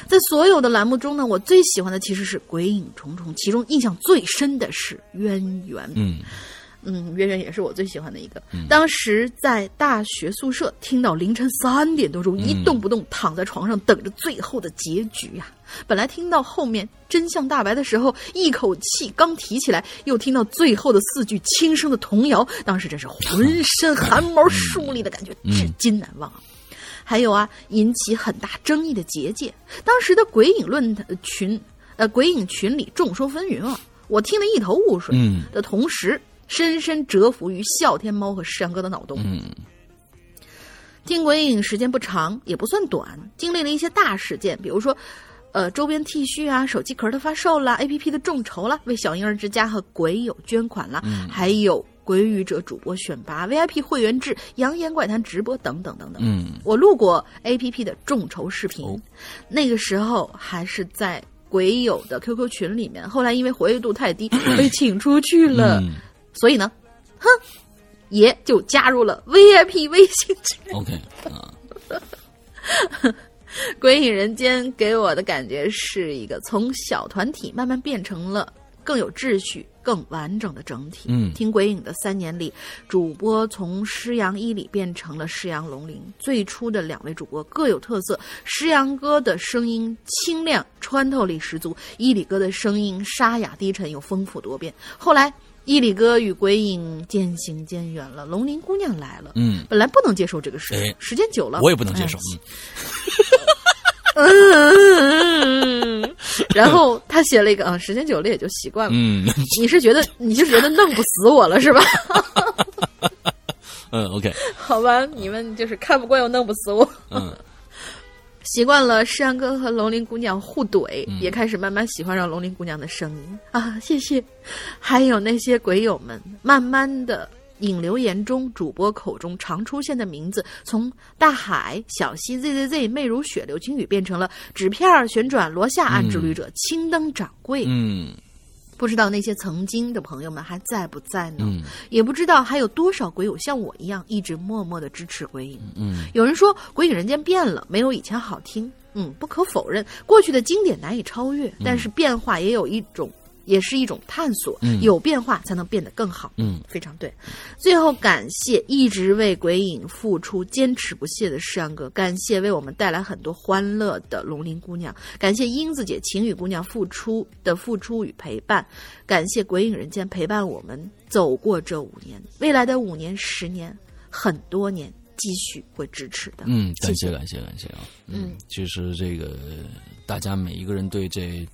[SPEAKER 2] 在所有的栏目中呢，我最喜欢的其实是鬼影重重，其中印象最深的是渊源。
[SPEAKER 1] 嗯。
[SPEAKER 2] 嗯，圆圆也是我最喜欢的一个。当时在大学宿舍听到凌晨三点多钟，一动不动躺在床上等着最后的结局呀。本来听到后面真相大白的时候，一口气刚提起来，又听到最后的四句轻声的童谣，当时真是浑身汗毛竖立的感觉，至今难忘。还有啊，引起很大争议的结界，当时的鬼影论群，呃，鬼影群里众说纷纭啊，我听得一头雾水。
[SPEAKER 1] 嗯，
[SPEAKER 2] 的同时。深深折服于笑天猫和山哥的脑洞。
[SPEAKER 1] 嗯，
[SPEAKER 2] 听鬼影时间不长，也不算短，经历了一些大事件，比如说，呃，周边 T 恤啊、手机壳的发售啦，APP 的众筹啦，为小婴儿之家和鬼友捐款啦，还有鬼语者主播选拔、VIP 会员制、扬言怪谈直播等等等等。
[SPEAKER 1] 嗯，
[SPEAKER 2] 我录过 APP 的众筹视频，那个时候还是在鬼友的 QQ 群里面，后来因为活跃度太低，被请出去了。所以呢，哼，爷就加入了 VIP 微信群。
[SPEAKER 1] OK 啊，[laughs]
[SPEAKER 2] 鬼影人间给我的感觉是一个从小团体慢慢变成了更有秩序、更完整的整体。
[SPEAKER 1] 嗯，
[SPEAKER 2] 听鬼影的三年里，主播从师阳伊里变成了师阳龙鳞。最初的两位主播各有特色，师阳哥的声音清亮、穿透力十足，伊里哥的声音沙哑低沉又丰富多变。后来。伊里哥与鬼影渐行渐远了，龙鳞姑娘来了。
[SPEAKER 1] 嗯，
[SPEAKER 2] 本来不能接受这个事，时间久了，
[SPEAKER 1] 我也不能接受。
[SPEAKER 2] 嗯，[laughs] 然后他写了一个啊，时间久了也就习惯了。
[SPEAKER 1] 嗯，
[SPEAKER 2] 你是觉得你就觉得弄不死我了是吧？[laughs]
[SPEAKER 1] 嗯，OK，[laughs]
[SPEAKER 2] 好吧，你们就是看不惯又弄不死我。
[SPEAKER 1] 嗯。
[SPEAKER 2] 习惯了山哥和龙鳞姑娘互怼，也开始慢慢喜欢上龙鳞姑娘的声音啊！[laughs] 谢谢，还有那些鬼友们，慢慢的引留言中主播口中常出现的名字，从大海、小溪、zzz、媚如雪、流星雨，变成了纸片旋转、罗夏、暗之旅者、青灯掌柜。
[SPEAKER 1] 嗯。
[SPEAKER 2] 不知道那些曾经的朋友们还在不在呢？
[SPEAKER 1] 嗯，
[SPEAKER 2] 也不知道还有多少鬼友像我一样一直默默的支持鬼影。
[SPEAKER 1] 嗯，
[SPEAKER 2] 有人说鬼影人间变了，没有以前好听。嗯，不可否认，过去的经典难以超越，但是变化也有一种。也是一种探索，有变化才能变得更好。
[SPEAKER 1] 嗯，
[SPEAKER 2] 非常对。最后感谢一直为鬼影付出、坚持不懈的世阳哥，感谢为我们带来很多欢乐的龙鳞姑娘，感谢英子姐、晴雨姑娘付出的付出与陪伴，感谢鬼影人间陪伴我们走过这五年，未来的五年、十年、很多年继续会支持的。
[SPEAKER 1] 嗯，感
[SPEAKER 2] 谢
[SPEAKER 1] 感谢感谢啊。嗯，其实这个大家每一个人对这。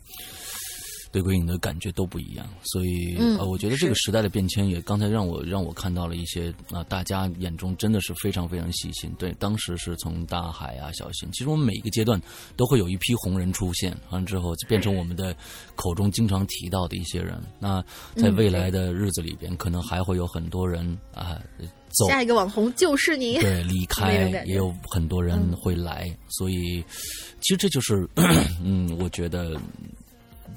[SPEAKER 1] 对鬼影的感觉都不一样，所以呃，我觉得这个时代的变迁也刚才让我让我看到了一些啊，大家眼中真的是非常非常细心。对，当时是从大海啊、小心，其实我们每一个阶段都会有一批红人出现，完了之后变成我们的口中经常提到的一些人。那在未来的日子里边，可能还会有很多人啊走。
[SPEAKER 2] 下一个网红就是你。
[SPEAKER 1] 对，离开也有很多人会来，所以其实这就是 [clears throat] 嗯，我觉得。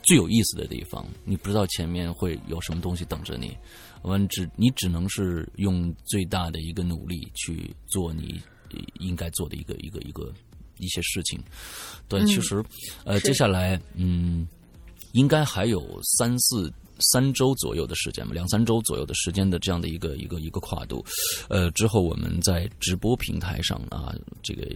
[SPEAKER 1] 最有意思的地方，你不知道前面会有什么东西等着你，我们只你只能是用最大的一个努力去做你应该做的一个一个一个一些事情。对，其实呃，接下来嗯，应该还有三四三周左右的时间吧，两三周左右的时间的这样的一个一个一个跨度。呃，之后我们在直播平台上啊，这个。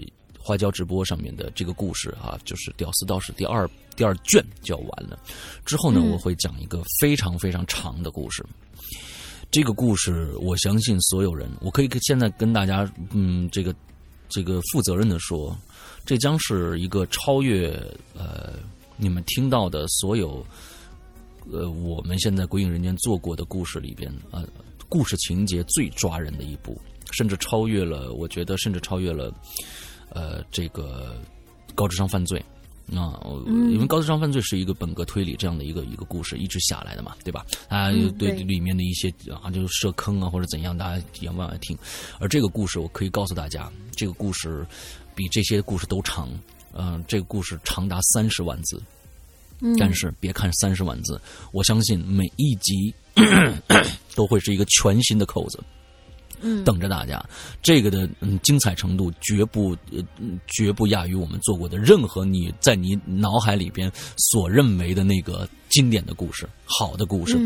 [SPEAKER 1] 花椒直播上面的这个故事啊，就是《屌丝道士》第二第二卷就要完了。之后呢，我会讲一个非常非常长的故事。这个故事，我相信所有人，我可以现在跟大家，嗯，这个这个负责任的说，这将是一个超越呃你们听到的所有呃我们现在《鬼影人间》做过的故事里边呃故事情节最抓人的一部，甚至超越了，我觉得甚至超越了。呃，这个高智商犯罪啊，因为高智商犯罪是一个本格推理这样的一个一个故事一直下来的嘛，对吧？啊，对里面的一些啊，就是设坑啊或者怎样，大家也往外听。而这个故事，我可以告诉大家，这个故事比这些故事都长。嗯，这个故事长达三十万字，但是别看三十万字，我相信每一集 [coughs] 都会是一个全新的扣子。等着大家，这个的嗯精彩程度绝不呃绝不亚于我们做过的任何你在你脑海里边所认为的那个经典的故事，好的故事，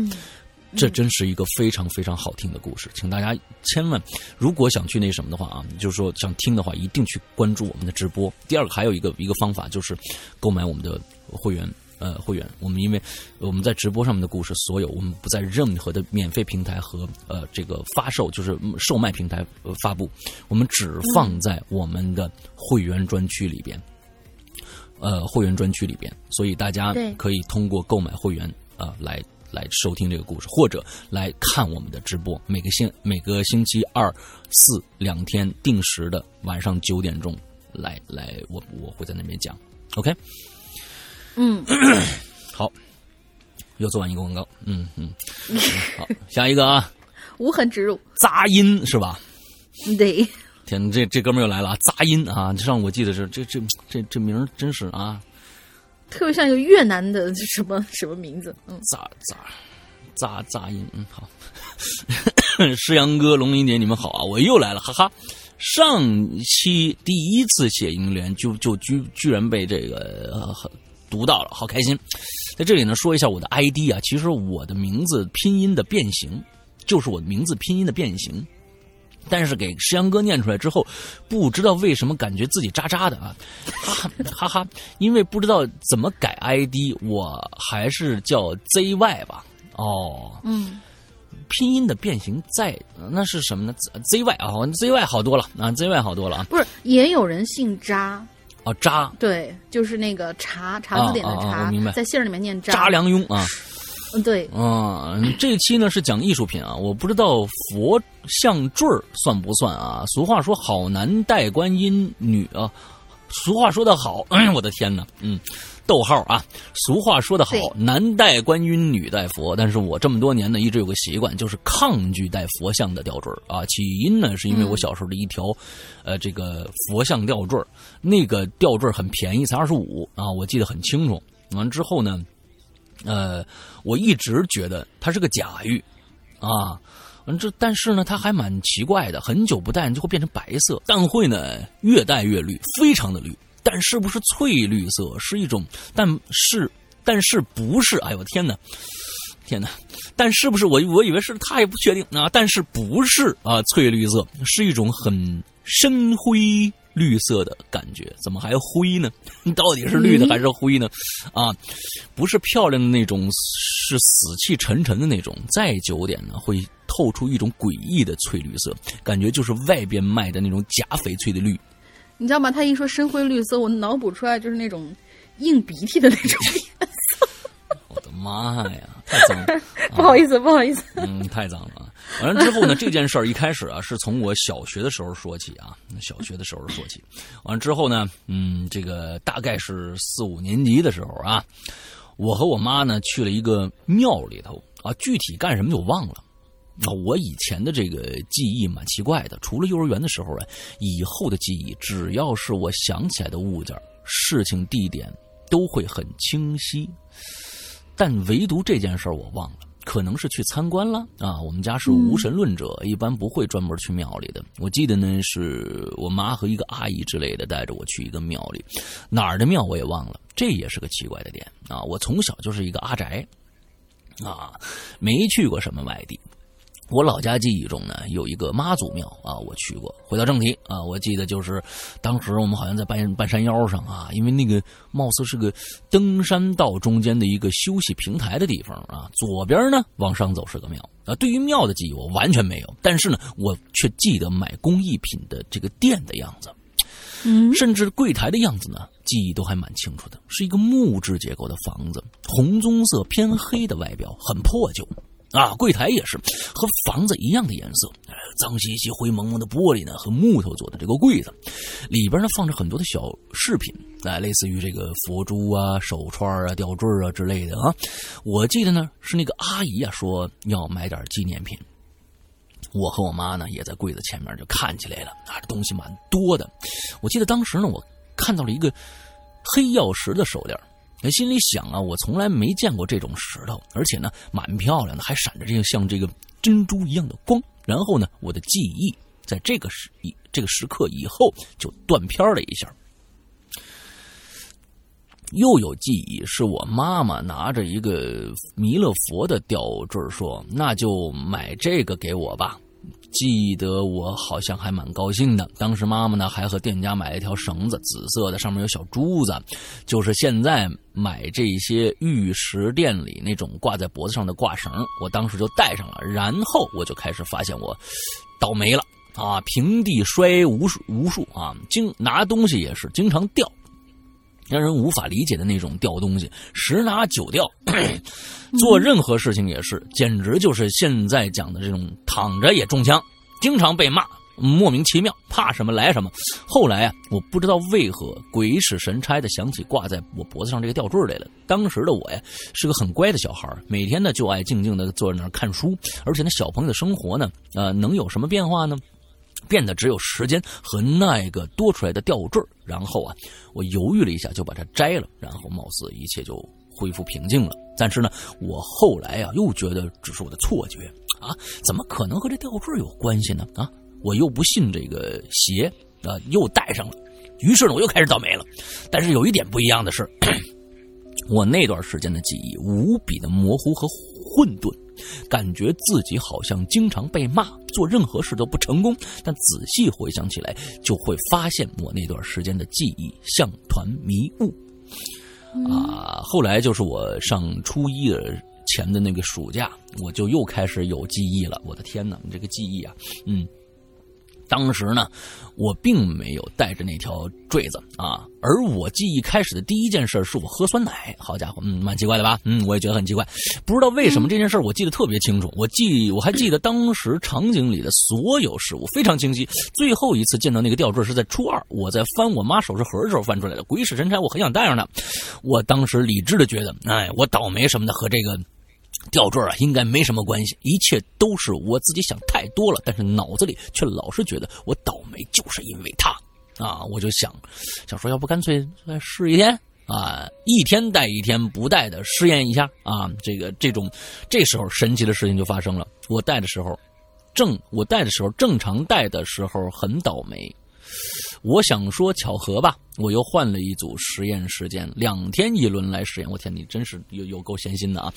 [SPEAKER 1] 这真是一个非常非常好听的故事，请大家千万，如果想去那什么的话啊，就是说想听的话，一定去关注我们的直播。第二个还有一个一个方法就是购买我们的会员，呃，会员。我们因为我们在直播上面的故事，所有我们不在任何的免费平台和呃这个发售，就是售卖平台发布，我们只放在我们的会员专区里边，呃，会员专区里边，所以大家可以通过购买会员啊来。来收听这个故事，或者来看我们的直播。每个星每个星期二、四两天定时的晚上九点钟，来来，我我会在那边讲。OK，
[SPEAKER 2] 嗯，[coughs]
[SPEAKER 1] 好，又做完一个广告。嗯嗯，[laughs] 好，下一个啊，
[SPEAKER 2] 无痕植入，
[SPEAKER 1] 杂音是吧？
[SPEAKER 2] 对，[laughs]
[SPEAKER 1] 天，这这哥们又来了啊！杂音啊，上我记得是这这这这名真是啊。
[SPEAKER 2] 特别像一个越南的什么什么名字？嗯，
[SPEAKER 1] 杂杂杂杂音，嗯，好。[coughs] 诗阳哥、龙鳞姐，你们好啊！我又来了，哈哈。上期第一次写银联，就就居居然被这个读到了，好开心。在这里呢，说一下我的 ID 啊，其实我的名字拼音的变形，就是我的名字拼音的变形。但是给石阳哥念出来之后，不知道为什么感觉自己渣渣的啊，哈哈哈！因为不知道怎么改 ID，我还是叫 ZY 吧。哦，
[SPEAKER 2] 嗯，
[SPEAKER 1] 拼音的变形在那是什么呢？ZY 啊，ZY 好多了啊，ZY 好多了啊。
[SPEAKER 2] 不是，也有人姓渣。
[SPEAKER 1] 哦，扎。
[SPEAKER 2] 对，就是那个查查字典的查，
[SPEAKER 1] 明白，
[SPEAKER 2] 在姓里面念扎。
[SPEAKER 1] 扎良庸啊。
[SPEAKER 2] 嗯，对，
[SPEAKER 1] 嗯，这期呢是讲艺术品啊，我不知道佛像坠儿算不算啊？俗话说好男戴观音女啊，俗话说的好，哎，[coughs] 我的天哪，嗯，逗号啊，俗话说得好，男戴观音女戴佛，但是我这么多年呢，一直有个习惯，就是抗拒戴佛像的吊坠啊。起因呢，是因为我小时候的一条，呃，这个佛像吊坠那个吊坠很便宜，才二十五啊，我记得很清楚。完之后呢。呃，我一直觉得它是个假玉，啊，这但是呢，它还蛮奇怪的，很久不戴就会变成白色，但会呢越戴越绿，非常的绿。但是不是翠绿色？是一种，但是但是不是？哎呦我天哪，天哪！但是不是我我以为是，他也不确定啊。但是不是啊？翠绿色是一种很深灰。绿色的感觉，怎么还灰呢？[laughs] 到底是绿的还是灰呢？啊，不是漂亮的那种，是死气沉沉的那种。再久点呢，会透出一种诡异的翠绿色，感觉就是外边卖的那种假翡翠的绿。
[SPEAKER 2] 你知道吗？他一说深灰绿色，我脑补出来就是那种硬鼻涕的那种颜色。[laughs]
[SPEAKER 1] 我的妈呀，太脏了！[laughs]
[SPEAKER 2] 不好意思，不好意思。
[SPEAKER 1] 嗯，太脏了。完了之后呢，这件事儿一开始啊，是从我小学的时候说起啊，小学的时候说起。完了之后呢，嗯，这个大概是四五年级的时候啊，我和我妈呢去了一个庙里头啊，具体干什么就忘了。那我以前的这个记忆蛮奇怪的，除了幼儿园的时候啊，以后的记忆只要是我想起来的物件、事情、地点都会很清晰，但唯独这件事儿我忘了。可能是去参观了啊！我们家是无神论者，一般不会专门去庙里的。我记得呢，是我妈和一个阿姨之类的带着我去一个庙里，哪儿的庙我也忘了。这也是个奇怪的点啊！我从小就是一个阿宅啊，没去过什么外地。我老家记忆中呢，有一个妈祖庙啊，我去过。回到正题啊，我记得就是当时我们好像在半半山腰上啊，因为那个貌似是个登山道中间的一个休息平台的地方啊。左边呢往上走是个庙啊。对于庙的记忆我完全没有，但是呢，我却记得买工艺品的这个店的样子，
[SPEAKER 2] 嗯，
[SPEAKER 1] 甚至柜台的样子呢，记忆都还蛮清楚的。是一个木质结构的房子，红棕色偏黑的外表，很破旧。啊，柜台也是和房子一样的颜色，脏兮兮、灰蒙蒙的玻璃呢，和木头做的这个柜子，里边呢放着很多的小饰品，哎，类似于这个佛珠啊、手串啊、吊坠啊之类的啊。我记得呢是那个阿姨啊说要买点纪念品，我和我妈呢也在柜子前面就看起来了啊，这东西蛮多的。我记得当时呢我看到了一个黑曜石的手链。在心里想啊，我从来没见过这种石头，而且呢，蛮漂亮的，还闪着这个像这个珍珠一样的光。然后呢，我的记忆在这个时这个时刻以后就断片了一下。又有记忆，是我妈妈拿着一个弥勒佛的吊坠说：“那就买这个给我吧。”记得我好像还蛮高兴的。当时妈妈呢还和店家买了一条绳子，紫色的，上面有小珠子，就是现在买这些玉石店里那种挂在脖子上的挂绳。我当时就戴上了，然后我就开始发现我倒霉了啊！平地摔无数无数啊，经拿东西也是经常掉。让人无法理解的那种掉东西，十拿九掉。做任何事情也是，简直就是现在讲的这种躺着也中枪，经常被骂，莫名其妙，怕什么来什么。后来啊，我不知道为何鬼使神差的想起挂在我脖子上这个吊坠来了。当时的我呀，是个很乖的小孩，每天呢就爱静静的坐在那儿看书，而且那小朋友的生活呢，呃，能有什么变化呢？变得只有时间和那一个多出来的吊坠然后啊，我犹豫了一下，就把它摘了，然后貌似一切就恢复平静了。但是呢，我后来啊又觉得只是我的错觉啊，怎么可能和这吊坠有关系呢？啊，我又不信这个邪啊，又戴上了，于是呢，我又开始倒霉了。但是有一点不一样的是，[coughs] 我那段时间的记忆无比的模糊和混沌。感觉自己好像经常被骂，做任何事都不成功。但仔细回想起来，就会发现我那段时间的记忆像团迷雾。啊，后来就是我上初一的前的那个暑假，我就又开始有记忆了。我的天哪，你这个记忆啊，嗯。当时呢，我并没有带着那条坠子啊，而我记忆开始的第一件事是我喝酸奶。好家伙，嗯，蛮奇怪的吧？嗯，我也觉得很奇怪，不知道为什么这件事我记得特别清楚。我记，我还记得当时场景里的所有事物非常清晰。最后一次见到那个吊坠是在初二，我在翻我妈首饰盒的时候翻出来的。鬼使神差，我很想戴上它。我当时理智的觉得，哎，我倒霉什么的和这个。吊坠啊，应该没什么关系，一切都是我自己想太多了。但是脑子里却老是觉得我倒霉，就是因为他啊！我就想，想说，要不干脆再试一天啊，一天戴一天不戴的试验一下啊。这个这种，这时候神奇的事情就发生了。我戴的时候，正我戴的时候正常戴的时候很倒霉。我想说巧合吧，我又换了一组实验时间，两天一轮来实验。我天，你真是有有够闲心的啊！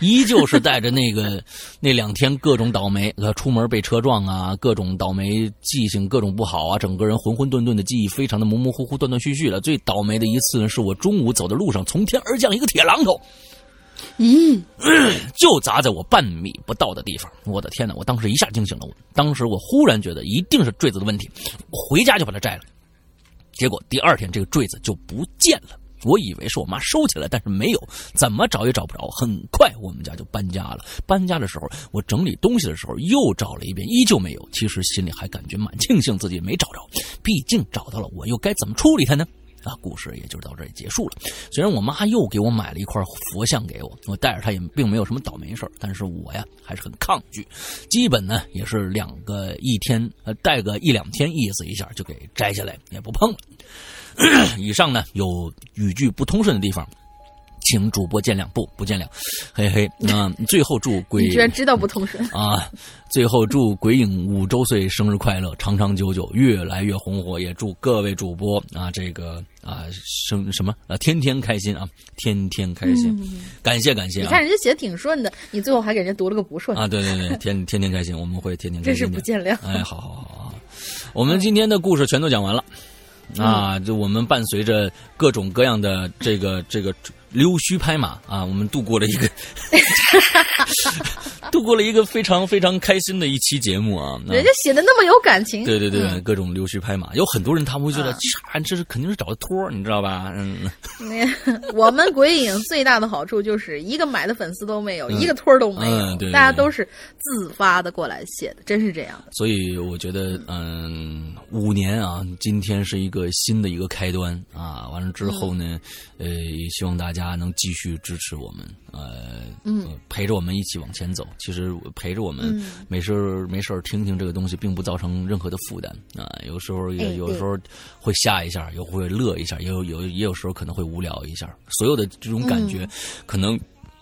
[SPEAKER 1] 依旧是带着那个 [laughs] 那两天各种倒霉，呃，出门被车撞啊，各种倒霉，记性各种不好啊，整个人浑浑沌沌的记忆非常的模模糊糊、断断续续的。最倒霉的一次，是我中午走的路上，从天而降一个铁榔头。
[SPEAKER 2] 咦，
[SPEAKER 1] 就砸在我半米不到的地方！我的天哪！我当时一下惊醒了我。当时我忽然觉得一定是坠子的问题，回家就把它摘了。结果第二天这个坠子就不见了。我以为是我妈收起来，但是没有，怎么找也找不着。很快我们家就搬家了。搬家的时候，我整理东西的时候又找了一遍，依旧没有。其实心里还感觉蛮庆幸自己没找着，毕竟找到了，我又该怎么处理它呢？故事也就到这里结束了。虽然我妈又给我买了一块佛像给我，我带着它也并没有什么倒霉事但是我呀还是很抗拒。基本呢也是两个一天，呃，戴个一两天意思一下就给摘下来，也不碰了。[coughs] 以上呢有语句不通顺的地方。请主播见谅，不不见谅，嘿嘿。那最后祝鬼，
[SPEAKER 2] 你居然知道不通顺 [laughs]
[SPEAKER 1] 啊！最后祝鬼影五周岁生日快乐，长长久久，越来越红火。也祝各位主播啊，这个啊生什么啊，天天开心啊，天天开心。感谢感谢。
[SPEAKER 2] 你看人家写的挺顺的，你最后还给人家读了个不顺
[SPEAKER 1] 啊！对对对，天天天开心，我们会天天开心。
[SPEAKER 2] 真是不见谅。
[SPEAKER 1] 哎，好好好好，我们今天的故事全都讲完了啊！就我们伴随着各种各样的这个这个。溜须拍马啊，我们度过了一个，[laughs] 度过了一个非常非常开心的一期节目啊。
[SPEAKER 2] 人家写的那么有感情，
[SPEAKER 1] 对对对，各种溜须拍马，有很多人他们会觉得，啊这是肯定是找的托，你知道吧？[laughs] 嗯。
[SPEAKER 2] 我们鬼影最大的好处就是一个买的粉丝都没有，一个托都没有，大家都是自发的过来写的，真是这样。
[SPEAKER 1] 所以我觉得，嗯，五年啊，今天是一个新的一个开端啊。完了之后呢，呃，也希望大家。家能继续支持我们，呃，嗯，陪着我们一起往前走。其实陪着我们，没事没事听听这个东西，并不造成任何的负担啊。有时候也有时候会吓一下，又会乐一下，也有有也有时候可能会无聊一下。所有的这种感觉，可能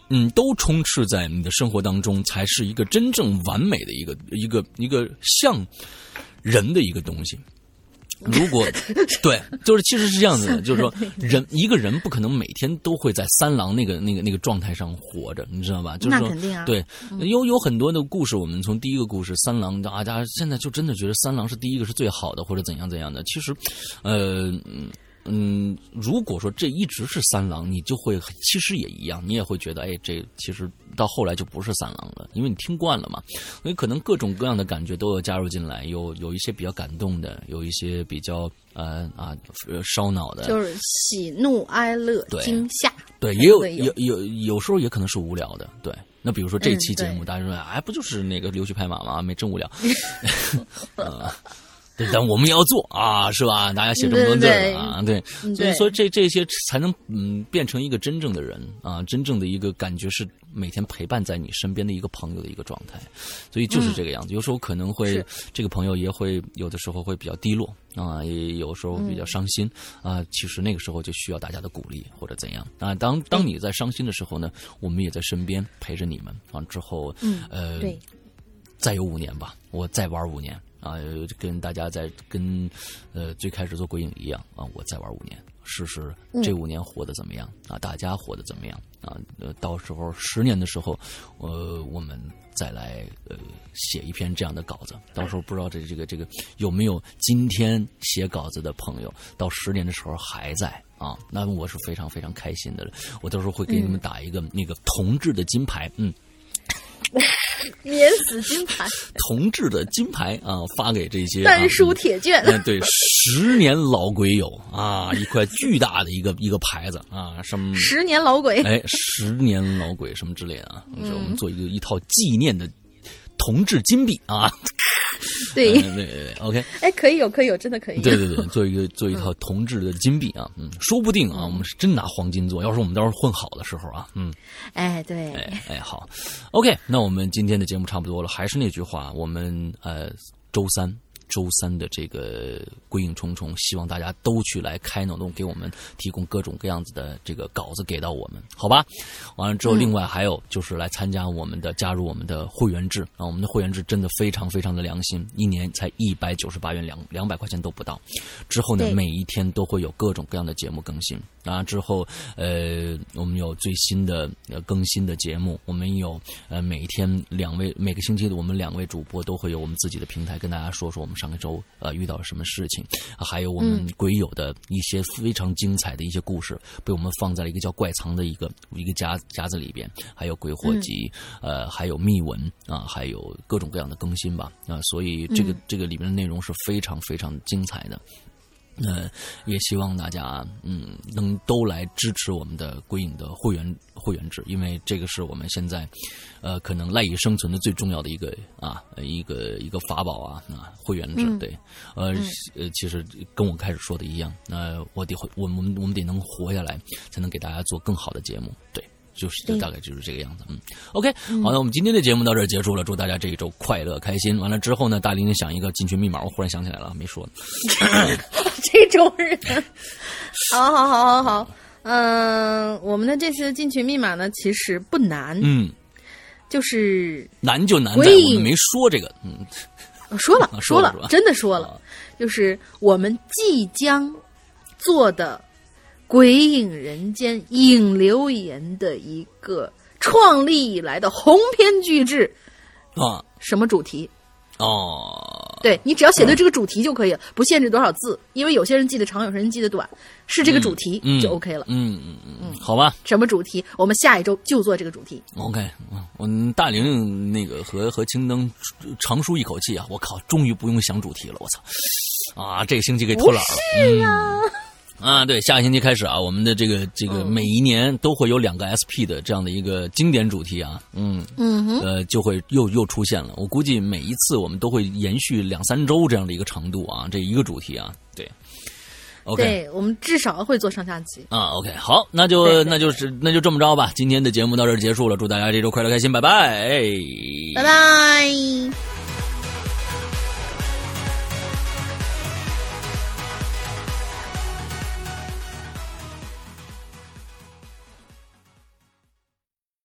[SPEAKER 1] 嗯，都充斥在你的生活当中，才是一个真正完美的一个一个一个像人的一个东西。如果 [laughs] 对，就是其实是这样子的，就是说人一个人不可能每天都会在三郎那个那个那个状态上活着，你知道吧？就是说，
[SPEAKER 2] 啊、
[SPEAKER 1] 对，有有很多的故事，我们从第一个故事三郎啊，大家现在就真的觉得三郎是第一个是最好的，或者怎样怎样的。其实，呃。嗯，如果说这一直是三郎，你就会其实也一样，你也会觉得，哎，这其实到后来就不是三郎了，因为你听惯了嘛，所以可能各种各样的感觉都有加入进来，有有一些比较感动的，有一些比较呃啊烧脑的，
[SPEAKER 2] 就是喜怒哀乐惊吓，
[SPEAKER 1] 对，也有有有有时候也可能是无聊的，对。那比如说这期节目，大家说，哎，不就是那个溜须拍马吗？没真无聊。[laughs] [laughs] [laughs] 对，但我们也要做啊，是吧？大家写这么多字啊，对，所以说这这些才能嗯变成一个真正的人啊，真正的一个感觉是每天陪伴在你身边的一个朋友的一个状态，所以就是这个样子。有时候可能会这个朋友也会有的时候会比较低落啊，也有时候比较伤心啊。其实那个时候就需要大家的鼓励或者怎样啊。当当你在伤心的时候呢，我们也在身边陪着你们啊。之后呃，再有五年吧，我再玩五年。啊，跟大家在跟呃最开始做鬼影一样啊，我再玩五年，试试这五年活得怎么样啊？大家活得怎么样啊？呃，到时候十年的时候，呃，我们再来呃写一篇这样的稿子。到时候不知道这这个这个有没有今天写稿子的朋友，到十年的时候还在啊？那我是非常非常开心的。我到时候会给你们打一个那个同志的金牌，嗯。[laughs]
[SPEAKER 2] 免死金牌，[laughs]
[SPEAKER 1] 同志的金牌啊，发给这些
[SPEAKER 2] 丹书铁卷。
[SPEAKER 1] 嗯，对，十年老鬼友啊，[laughs] 一块巨大的一个一个牌子啊，什么
[SPEAKER 2] 十年老鬼？
[SPEAKER 1] 哎，十年老鬼什么之类的啊，我们做一个一套纪念的同志金币啊。
[SPEAKER 2] 对
[SPEAKER 1] 对对对，OK，
[SPEAKER 2] 哎，可以有，可以有，真的可以。
[SPEAKER 1] 对对对，[laughs] 做一个做一套铜制的金币啊，嗯，说不定啊，我们是真拿黄金做。要是我们到时候混好的时候啊，嗯，
[SPEAKER 2] 哎，对，
[SPEAKER 1] 哎哎，好，OK，那我们今天的节目差不多了，还是那句话，我们呃，周三。周三的这个归影重重，希望大家都去来开脑洞，给我们提供各种各样子的这个稿子给到我们，好吧？完了之后，另外还有就是来参加我们的加入我们的会员制啊，我们的会员制真的非常非常的良心，一年才一百九十八元，两两百块钱都不到。之后呢，每一天都会有各种各样的节目更新啊。之后呃，我们有最新的呃更新的节目，我们有呃每一天两位每个星期的我们两位主播都会有我们自己的平台跟大家说说我们。上个周呃遇到了什么事情，还有我们鬼友的一些非常精彩的一些故事，被我们放在了一个叫怪藏的一个一个夹夹子里边，还有鬼火集，呃，还有密文啊，还有各种各样的更新吧。啊，所以这个这个里面的内容是非常非常精彩的。呃，也希望大家嗯能都来支持我们的归影的会员会员制，因为这个是我们现在呃可能赖以生存的最重要的一个啊一个一个法宝啊啊会员制对。呃呃其实跟我开始说的一样，那我得我们我们得能活下来，才能给大家做更好的节目对。就是就大概就是这个样子，嗯，OK，好，那我们今天的节目到这儿结束了，祝大家这一周快乐开心。完了之后呢，大林想一个进群密码，我忽然想起来了，没说。[laughs]
[SPEAKER 2] 这种人，好好好好好，嗯，我们的这次进群密码呢，其实不难，
[SPEAKER 1] 嗯，
[SPEAKER 2] 就是
[SPEAKER 1] 难就难在我们没说这个，嗯，
[SPEAKER 2] 说了
[SPEAKER 1] 说
[SPEAKER 2] 了，真的说了，就是我们即将做的。鬼影人间影留言的一个创立以来的鸿篇巨制
[SPEAKER 1] 啊，
[SPEAKER 2] 什么主题？
[SPEAKER 1] 哦，
[SPEAKER 2] 对你只要写对这个主题就可以了，不限制多少字，因为有些人记得长，有些人记得短，是这个主题就 OK 了。
[SPEAKER 1] 嗯嗯嗯嗯，好吧。
[SPEAKER 2] 什么主题？我们下一周就做这个主题。
[SPEAKER 1] OK，我大玲那个和和青灯长舒一口气啊！我靠，终于不用想主题了！我操，啊，这个星期给偷懒了。
[SPEAKER 2] 是呀。
[SPEAKER 1] 啊，对，下个星期开始啊，我们的这个这个每一年都会有两个 SP 的这样的一个经典主题啊，
[SPEAKER 2] 嗯嗯，
[SPEAKER 1] 呃，就会又又出现了。我估计每一次我们都会延续两三周这样的一个长度啊，这一个主题啊，对，OK，
[SPEAKER 2] 对我们至少会做上下集
[SPEAKER 1] 啊，OK，好，那就那就是那就这么着吧，今天的节目到这儿结束了，祝大家这周快乐开心，拜拜，
[SPEAKER 2] 拜拜。